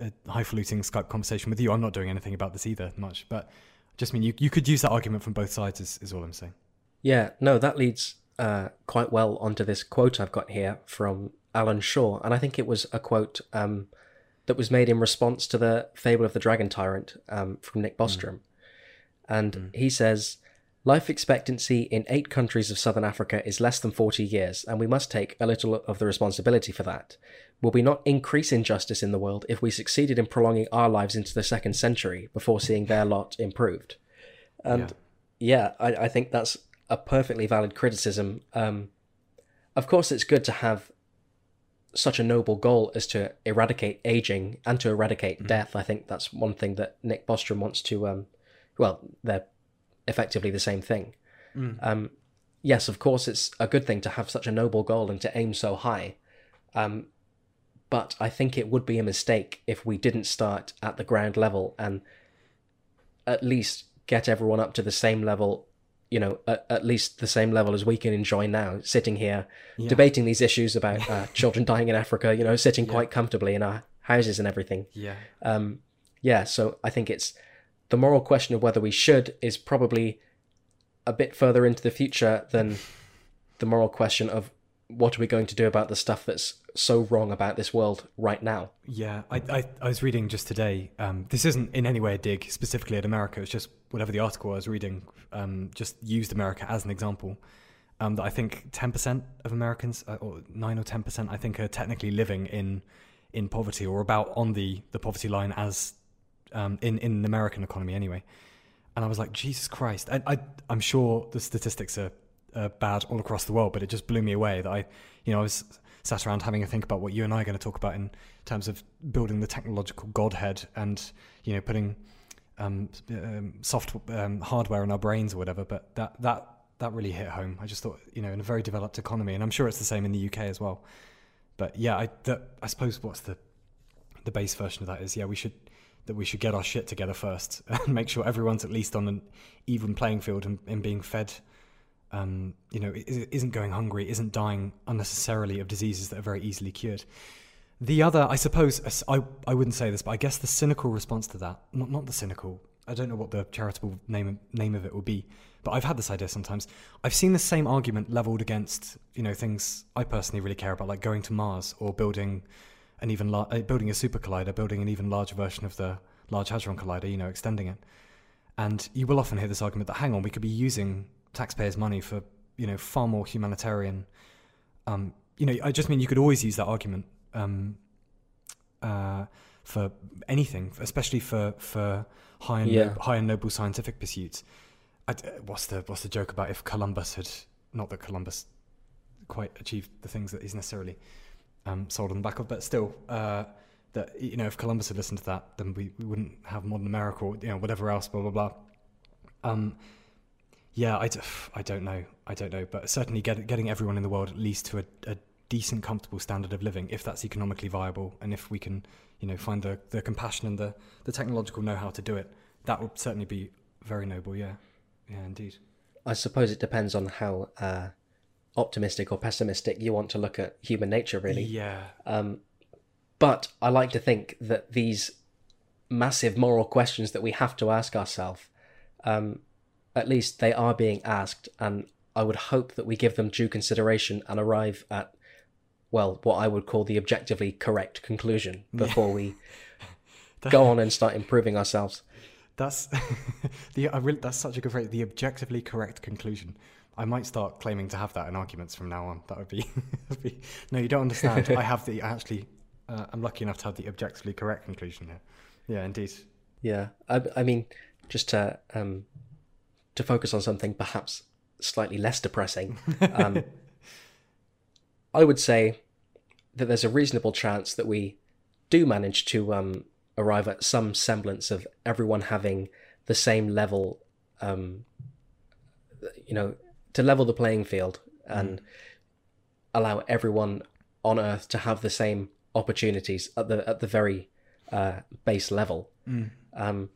a highfalutin Skype conversation with you. I'm not doing anything about this either much, but just mean you you could use that argument from both sides. Is, is all I'm saying. Yeah, no, that leads uh, quite well onto this quote I've got here from Alan Shaw, and I think it was a quote um, that was made in response to the Fable of the Dragon Tyrant um, from Nick Bostrom. And he says, Life expectancy in eight countries of southern Africa is less than 40 years, and we must take a little of the responsibility for that. Will we not increase injustice in the world if we succeeded in prolonging our lives into the second century before seeing their lot improved? And yeah, I, I think that's a perfectly valid criticism. Um, of course, it's good to have such a noble goal as to eradicate aging and to eradicate death. I think that's one thing that Nick Bostrom wants to. Um, well, they're effectively the same thing. Um, yes, of course, it's a good thing to have such a noble goal and to aim so high. Um, but I think it would be a mistake if we didn't start at the ground level and at least get everyone up to the same level, you know, at, at least the same level as we can enjoy now, sitting here debating these issues about uh, [LAUGHS] children dying in Africa, you know, sitting quite comfortably in our houses and everything. Yeah. Um, yeah, so I think it's the moral question of whether we should is probably a bit further into the future than the moral question of what are we going to do about the stuff that's so wrong about this world right now. Yeah, I, I, I was reading just today. Um, this isn't in any way a dig specifically at America. It's just whatever the article I was reading um, just used America as an example. Um, that I think 10% of Americans, uh, or 9 or 10%, I think, are technically living in in poverty or about on the, the poverty line as um, in, in the American economy anyway. And I was like, Jesus Christ. I, I, I'm sure the statistics are, are bad all across the world, but it just blew me away that I, you know, I was sat around having a think about what you and I are going to talk about in terms of building the technological godhead and, you know, putting um, um, soft um, hardware in our brains or whatever. But that, that, that really hit home. I just thought, you know, in a very developed economy, and I'm sure it's the same in the UK as well. But yeah, I, the, I suppose what's the, the base version of that is, yeah, we should that we should get our shit together first [LAUGHS] and make sure everyone's at least on an even playing field and, and being fed. Um, you know, isn't going hungry, isn't dying unnecessarily of diseases that are very easily cured. The other, I suppose, I, I wouldn't say this, but I guess the cynical response to that, not not the cynical, I don't know what the charitable name name of it would be, but I've had this idea sometimes. I've seen the same argument leveled against you know things I personally really care about, like going to Mars or building an even lar- uh, building a super collider, building an even larger version of the Large Hadron Collider, you know, extending it. And you will often hear this argument that hang on, we could be using taxpayers' money for you know far more humanitarian. Um, you know, I just mean you could always use that argument um, uh, for anything, especially for for high and Yeah. nob- high and noble scientific pursuits. I d what's the what's the joke about if Columbus had not that Columbus quite achieved the things that he's necessarily um, sold on the back of, but still, uh, that you know, if Columbus had listened to that, then we, we wouldn't have modern America or you know whatever else, blah blah blah. Um, yeah, I, d- I don't know, I don't know, but certainly get, getting everyone in the world at least to a, a decent, comfortable standard of living, if that's economically viable, and if we can, you know, find the, the compassion and the, the technological know-how to do it, that would certainly be very noble. Yeah, yeah, indeed. I suppose it depends on how uh, optimistic or pessimistic you want to look at human nature, really. Yeah, But I like to think that these massive moral questions that we have to ask ourselves, um, at least they are being asked, and I would hope that we give them due consideration and arrive at, well, what I would call the objectively correct conclusion before we [LAUGHS] go on and start improving ourselves. That's [LAUGHS] the I really, that's such a good phrase. The objectively correct conclusion. I might start claiming to have that in arguments from now on. That would be, [LAUGHS] be no. You don't understand. I have the I actually. Uh, I'm lucky enough to have the objectively correct conclusion here. Yeah, indeed. Yeah, I, I mean, just to um, to focus on something perhaps slightly less depressing, [LAUGHS] um, I would say that there's a reasonable chance that we do manage to um, arrive at some semblance of everyone having the same level, um, you know, to level the playing field and allow everyone on Earth to have the same opportunities at the at the very uh, base level. Um,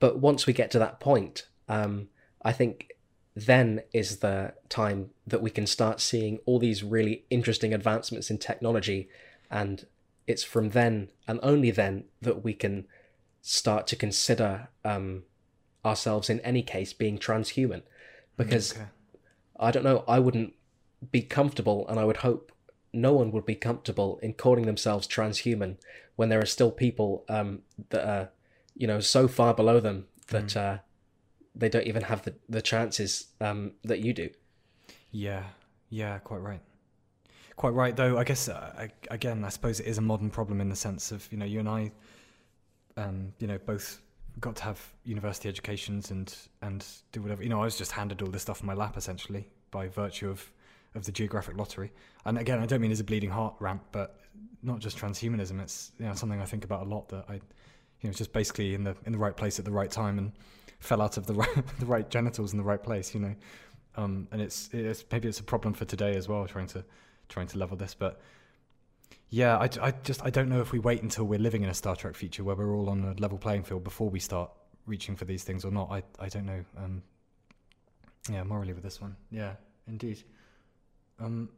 but once we get to that point, um, I think then is the time that we can start seeing all these really interesting advancements in technology, and it's from then and only then that we can start to consider um, ourselves in any case being transhuman, because Okay. I don't know, I wouldn't be comfortable, and I would hope no one would be comfortable in calling themselves transhuman when there are still people um, that are, you know, so far below them that uh, they don't even have the, the chances um, that you do. Yeah, yeah, quite right. Quite right, though. I guess uh, I, again, I suppose it is a modern problem in the sense of you know you and I, um, you know, both got to have university educations and and do whatever. You know, I was just handed all this stuff in my lap essentially by virtue of of the geographic lottery. And again, I don't mean as a bleeding heart rant, but not just transhumanism. It's you know something I think about a lot. That I, you know, just basically in the in the right place at the right time and fell out of the [LAUGHS] right the right genitals in the right place. You know, um, and it's it's maybe it's a problem for today as well, trying to trying to level this, but. Yeah, I, I just I don't know if we wait until we're living in a Star Trek future where we're all on a level playing field before we start reaching for these things or not. I I don't know. Um, yeah, morally with this one. Yeah, indeed. Um.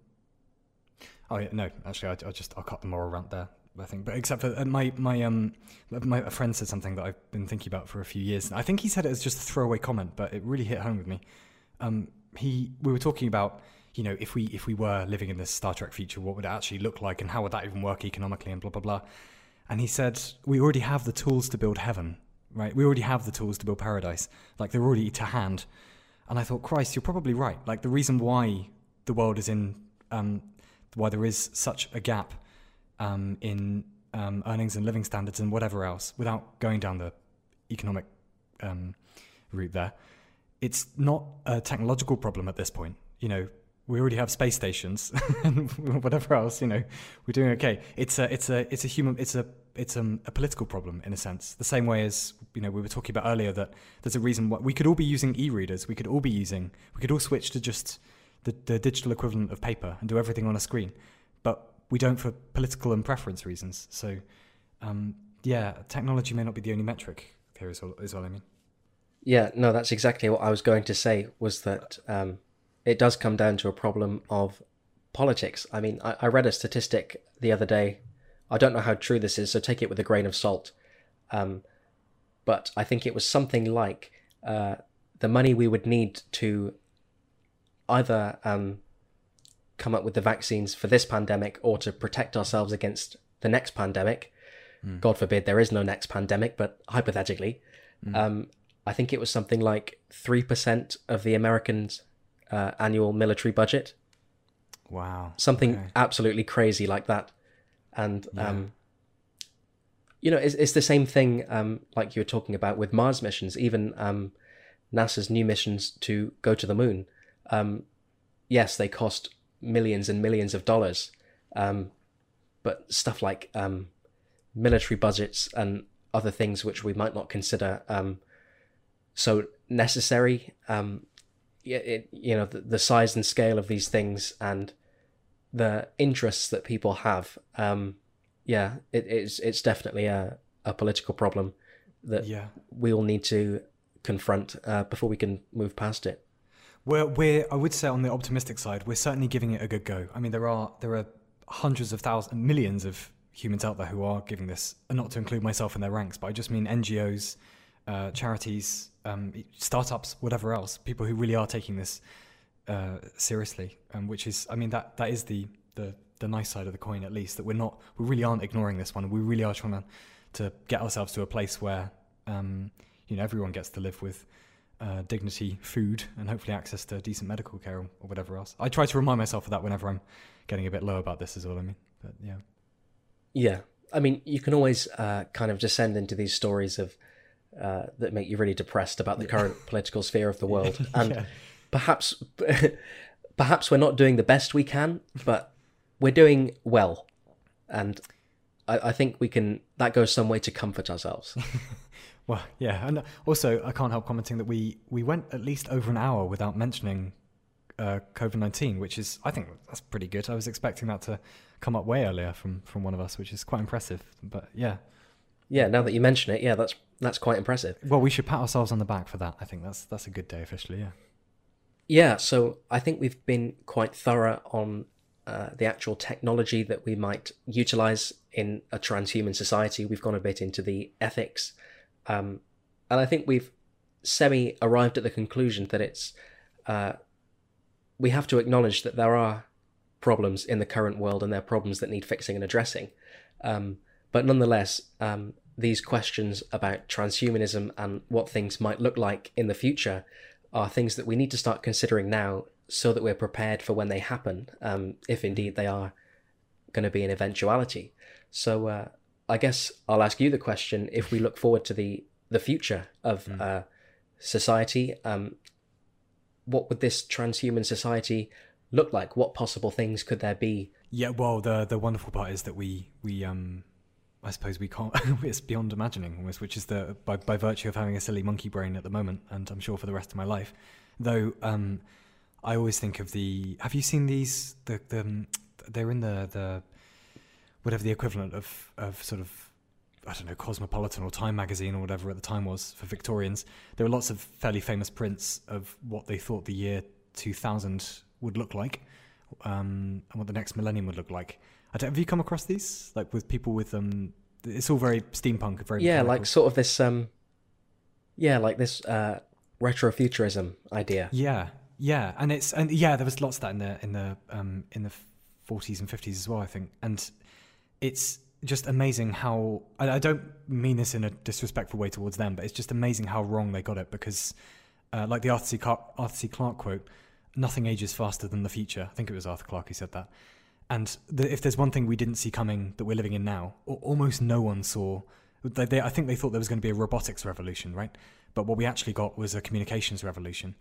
Oh yeah, no. Actually, I, will just I'll cut the moral rant there. I think, but except for uh, my my um my friend said something that I've been thinking about for a few years. I think he said it as just a throwaway comment, but it really hit home with me. Um, he we were talking about you know, if we if we were living in this Star Trek future, what would it actually look like, and how would that even work economically, and blah blah blah. And he said, we already have the tools to build heaven, right? We already have the tools to build paradise, like they're already to hand. And I thought, Christ, you're probably right. Like the reason why the world is in, um, why there is such a gap um, in um, earnings and living standards and whatever else, without going down the economic um, route there, it's not a technological problem at this point. You know, we already have space stations [LAUGHS] and whatever else you know we're doing okay. It's a it's a it's a human it's a it's um, a political problem in a sense. The same way as you know we were talking about earlier that there's a reason why we could all be using e-readers we could all be using we could all switch to just the, the digital equivalent of paper and do everything on a screen but we don't for political and preference reasons. So um, yeah technology may not be the only metric here is all, is all i mean. Yeah no that's exactly what i was going to say was that um, it does come down to a problem of politics. I mean, I, I read a statistic the other day. I don't know how true this is, so take it with a grain of salt. Um, but I think it was something like uh, the money we would need to either um, come up with the vaccines for this pandemic or to protect ourselves against the next pandemic. Mm. God forbid there is no next pandemic, but hypothetically, mm. um, I think it was something like 3% of the Americans' uh, annual military budget. Wow. Something okay. absolutely crazy like that. And, yeah. um, you know, it's, it's the same thing um, like you were talking about with Mars missions, even um, NASA's new missions to go to the moon. Um, yes, they cost millions and millions of dollars. Um, but stuff like um, military budgets and other things which we might not consider so necessary um, it, you know the, the, size and scale of these things and the interests that people have um yeah it, it's it's definitely a, a political problem that yeah. we all need to confront uh, before we can move past it we're, we're i would say on the optimistic side we're certainly giving it a good go i mean there are there are hundreds of thousands millions of humans out there who are giving this and not to include myself in their ranks but i just mean ngos uh, charities, um, startups, whatever else, people who really are taking this uh, seriously, um, which is, I mean, that that is the, the the nice side of the coin, at least that we're not, we really aren't ignoring this one. We really are trying to to get ourselves to a place where um, you know everyone gets to live with uh, dignity, food, and hopefully access to decent medical care or, or whatever else. I try to remind myself of that whenever I'm getting a bit low about this. Is all I mean. But yeah. Yeah, I mean, you can always uh, kind of descend into these stories of uh, that make you really depressed about the current [LAUGHS] political sphere of the world. [LAUGHS] And yeah. perhaps, [LAUGHS] perhaps we're not doing the best we can, but we're doing well, and I, I think we can. That goes some way to comfort ourselves. well, yeah, and also I can't help commenting that we we went at least over an hour without mentioning uh, COVID nineteen, which is I think that's pretty good. I was expecting that to come up way earlier from from one of us, which is quite impressive. But yeah, yeah. Now that you mention it, yeah, that's that's quite impressive. Well, we should pat ourselves on the back for that. I think that's that's a good day officially. Yeah. Yeah. So I think we've been quite thorough on uh, the actual technology that we might utilize in a transhuman society. We've gone a bit into the ethics, um, and I think we've semi arrived at the conclusion that it's uh, we have to acknowledge that there are problems in the current world and there are problems that need fixing and addressing. Um, but nonetheless, um, these questions about transhumanism and what things might look like in the future are things that we need to start considering now so that we're prepared for when they happen, um, if indeed they are going to be an eventuality. So uh, I guess I'll ask you the question: If we look forward to the the future of mm. uh, society, um, what would this transhuman society look like? What possible things could there be? Yeah, well, the the wonderful part is that we we um, I suppose we can't. [LAUGHS] it's beyond imagining almost, which is the by by virtue of having a silly monkey brain at the moment, and I'm sure for the rest of my life. Though um, I always think of the. Have you seen these? The the um, they're in the the whatever the equivalent of of sort of I don't know, Cosmopolitan or Time magazine or whatever at the time was for Victorians. There were lots of fairly famous prints of what they thought the year 2000 would look like um, and what the next millennium would look like. I don't, have you come across these? Like with people with um, it's all very steampunk, very Yeah, mechanical. like sort of this um, yeah, like this uh, retrofuturism idea. Yeah, yeah, and it's and yeah, there was lots of that in the in the um in the forties and fifties as well, I think, and it's just amazing how I, don't mean this in a disrespectful way towards them, but it's just amazing how wrong they got it because, uh, like the Arthur C. Clarke, Arthur C. Clarke quote, "Nothing ages faster than the future." I think it was Arthur Clarke who said that. And the, if there's one thing we didn't see coming that we're living in now, al- almost no one saw. They, they, I think they thought there was going to be a robotics revolution, right? But what we actually got was a communications revolution,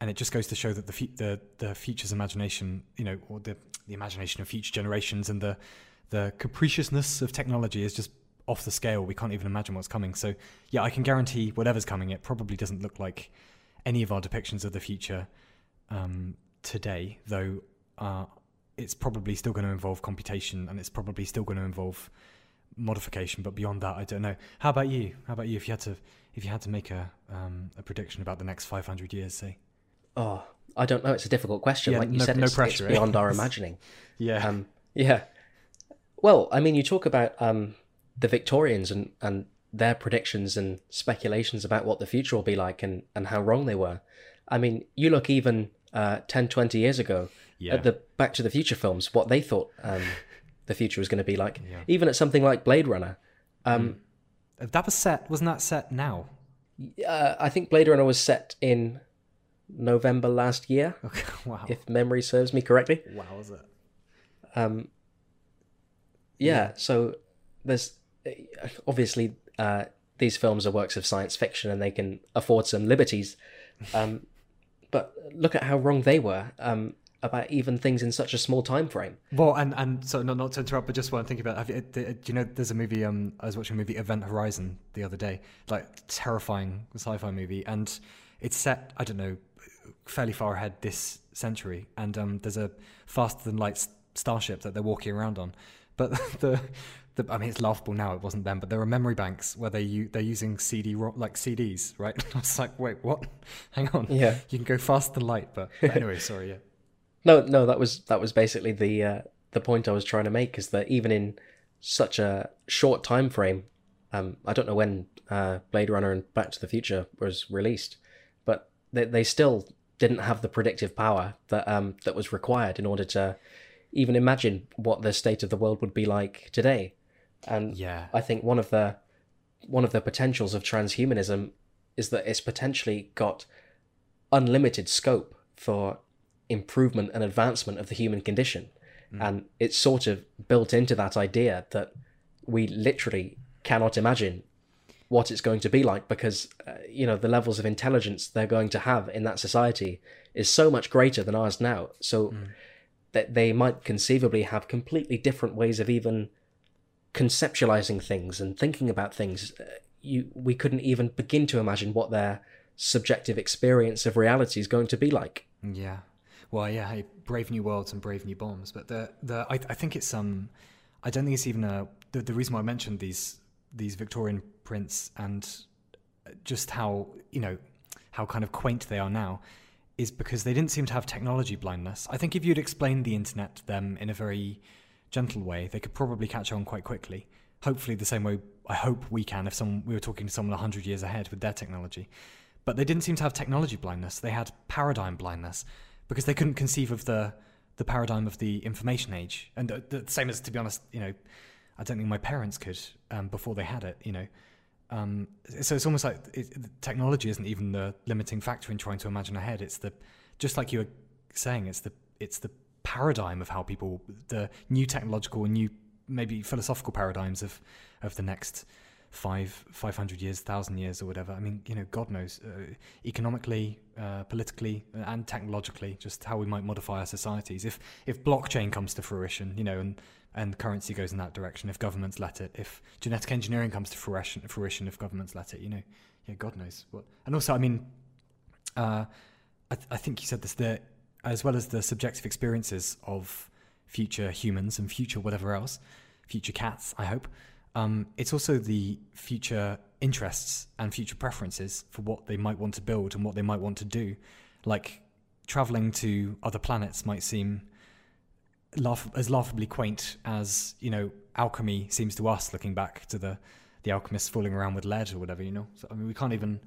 and it just goes to show that the the the future's imagination, you know, or the the imagination of future generations and the the capriciousness of technology is just off the scale. We can't even imagine what's coming. So yeah, I can guarantee whatever's coming, it probably doesn't look like any of our depictions of the future um, today, though. Uh, it's probably still going to involve computation and it's probably still going to involve modification but beyond that i don't know how about you how about you if you had to if you had to make a um, a prediction about the next 500 years say Oh, I don't know. It's a difficult question. Yeah, like you no- said, no it's, pressure, it's eh? beyond our [LAUGHS] imagining. yeah Um, yeah. Well, I mean, you talk about um, the Victorians and, and their predictions and speculations about what the future will be like and, and how wrong they were. I mean, you look even uh, 10, 20 years ago Yeah. at the Back to the Future films, what they thought um, the future was going to be like. Yeah. Even at something like Blade Runner. Um, that was set wasn't that set now uh, I think Blade Runner was set in November last year, [LAUGHS] okay wow if memory serves me correctly. wow was it Um, yeah, so there's obviously uh, these films are works of science fiction and they can afford some liberties. Um, but look at how wrong they were um, about even things in such a small time frame. Well, and and so not not to interrupt, but just what I'm thinking about. You, do you know there's a movie? Um, I was watching a movie Event Horizon the other day, like terrifying sci-fi movie, and it's set I don't know fairly far ahead this century, and um, there's a faster than light starship that they're walking around on, but [LAUGHS] the. The, I mean, it's laughable now. It wasn't then, but there are memory banks where they u- they're using CD ro- like CDs, right? [LAUGHS] I was like, wait, what? [LAUGHS] Hang on. Yeah. you can go faster than light, but, but anyway, sorry. Yeah. No, no, that was that was basically the uh, the point I was trying to make is that even in such a short time frame, um, I don't know when uh, Blade Runner and Back to the Future was released, but they they still didn't have the predictive power that um, that was required in order to even imagine what the state of the world would be like today. And Yeah. I think one of the one of the potentials of transhumanism is that it's potentially got unlimited scope for improvement and advancement of the human condition. And it's sort of built into that idea that we literally cannot imagine what it's going to be like because, uh, you know, the levels of intelligence they're going to have in that society is so much greater than ours now. So that they might conceivably have completely different ways of even conceptualizing things and thinking about things. Uh, You, we couldn't even begin to imagine what their subjective experience of reality is going to be like. Yeah. Well, yeah, hey, Brave New Worlds and Brave New Bombs, but the the I, I think it's um, I don't think it's even a the, the reason why I mentioned these these Victorian prints and just how you know how kind of quaint they are now is because they didn't seem to have technology blindness. I think if you'd explained the internet to them in a very gentle way, they could probably catch on quite quickly. Hopefully, the same way I hope we can if we were talking to someone hundred years ahead with their technology. But they didn't seem to have technology blindness. They had paradigm blindness because they couldn't conceive of the the paradigm of the information age. And the, the same as, to be honest, you know, I don't think my parents could um, before they had it. You know, um, so it's almost like it, technology isn't even the limiting factor in trying to imagine ahead. It's the just like you were saying, it's the it's the paradigm of how people the new technological and new maybe philosophical paradigms of of the next five, five hundred years, thousand years, or whatever. I mean, you know, God knows, uh, economically, uh, politically, and technologically, just how we might modify our societies. If if blockchain comes to fruition, you know, and and currency goes in that direction, if governments let it, if genetic engineering comes to fruition, fruition, if governments let it, you know, yeah, God knows what. And also, I mean, uh, I, th- I think you said this as well as the subjective experiences of future humans and future whatever else, future cats, I hope. Um, it's also the future interests and future preferences for what they might want to build and what they might want to do. Like traveling to other planets might seem laugh- as laughably quaint as you know alchemy seems to us, looking back to the the alchemists fooling around with lead or whatever. You know, so, I mean, we can't even.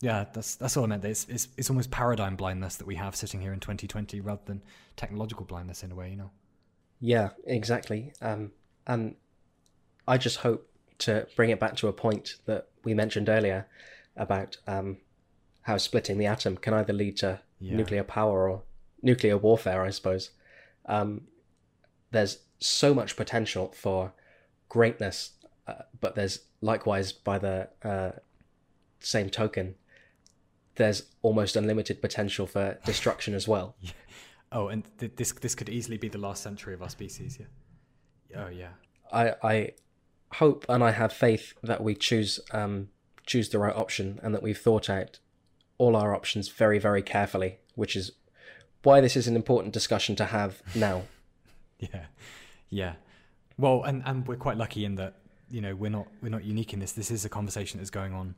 Yeah, that's that's all I meant. It's, it's it's almost paradigm blindness that we have sitting here in 2020, rather than technological blindness in a way. You know. Yeah, exactly. Um, and I just hope to bring it back to a point that we mentioned earlier about um, how splitting the atom can either lead to Yeah. nuclear power or nuclear warfare, I suppose. Um, there's so much potential for greatness, uh, but there's likewise, by the uh, same token, there's almost unlimited potential for destruction as well. [LAUGHS] Oh, and th- this this could easily be the last century of our species. Yeah. Oh yeah. I I hope and I have faith that we choose um choose the right option and that we've thought out all our options very very carefully, which is why this is an important discussion to have now. Yeah, yeah. Well, and and we're quite lucky in that you know we're not we're not unique in this. This is a conversation that's going on.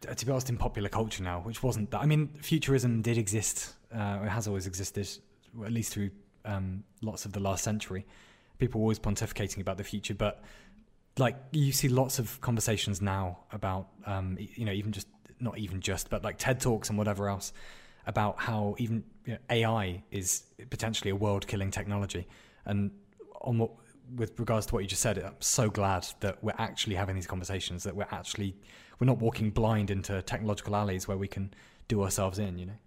To be honest, in popular culture now, which wasn't that. I mean, futurism did exist. Uh, it has always existed, at least through um, lots of the last century. People were always pontificating about the future, but like you see lots of conversations now about um, you know even just not even just but like TED talks and whatever else about how even you know, AI is potentially a world-killing technology. And on what, with regards to what you just said, I'm so glad that we're actually having these conversations. That we're actually we're not walking blind into technological alleys where we can do ourselves in. You know.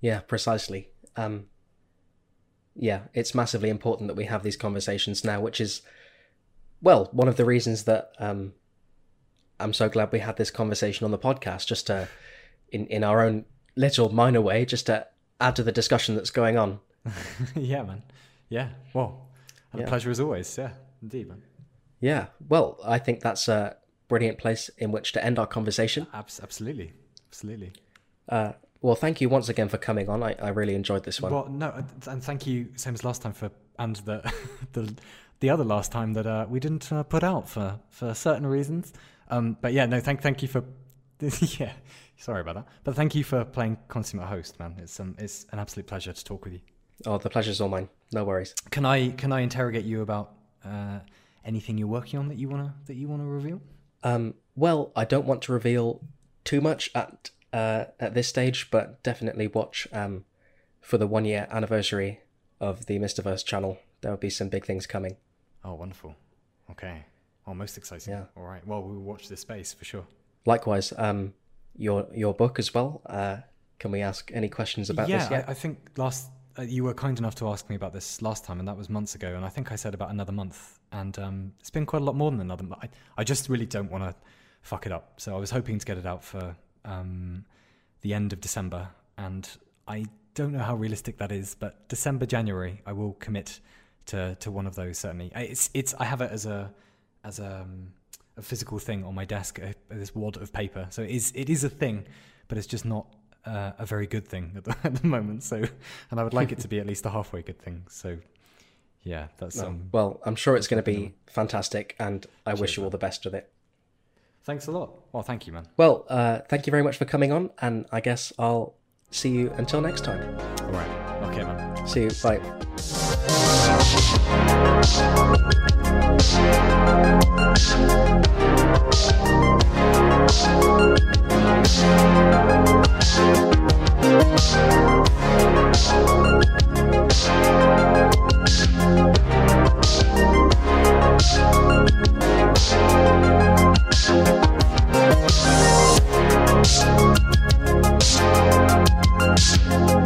Yeah, precisely. Um, yeah, it's massively important that we have these conversations now, which is, well, one of the reasons that um, I'm so glad we had this conversation on the podcast, just to, in in our own little minor way, just to add to the discussion that's going on. [LAUGHS] yeah, man. Yeah. Well, and Yeah. a pleasure as always. Yeah, indeed, man. Yeah, well, I think that's a brilliant place in which to end our conversation. Abs- absolutely, absolutely. Uh, well, thank you once again for coming on. I, I really enjoyed this one. Well, no, and- and thank you, same as last time for and the [LAUGHS] the the other last time that uh, we didn't uh, put out for for certain reasons. Um, but yeah, no, thank thank you for [LAUGHS] yeah, sorry about that. But thank you for playing consummate host, man. It's um it's an absolute pleasure to talk with you. Oh, the pleasure's all mine. No worries. Can I can I interrogate you about uh, anything you're working on that you wanna that you wanna reveal? Um, well, I don't want to reveal too much at uh, at this stage, but definitely watch um, for the one year anniversary of the Misterverse channel. There will be some big things coming. Oh, wonderful. Okay. Oh, most exciting. Yeah. All right. Well, we will watch this space for sure. Likewise, um, your your book as well. Uh, can we ask any questions about yeah, this Yeah, I, I think last uh, you were kind enough to ask me about this last time, and that was months ago. And I think I said about another month, and um, it's been quite a lot more than another month. I, I just really don't want to fuck it up, so I was hoping to get it out for um, the end of December, and I don't know how realistic that is, but December, January, I will commit to to one of those certainly. It's it's I have it as a as a, um, a physical thing on my desk, uh, this wad of paper. So it is it is a thing, but it's just not uh, a very good thing at the, [LAUGHS] at the, moment. So, and I would like it to be at least a halfway good thing. So, yeah, that's no, um, well. I'm sure it's going to be fantastic, and I Cheers, wish you all the best with it. Thanks a lot. Well, thank you, man. Well, uh, thank you very much for coming on, and I guess I'll see you until next time. All right. Okay, man. See you. Bye. Thank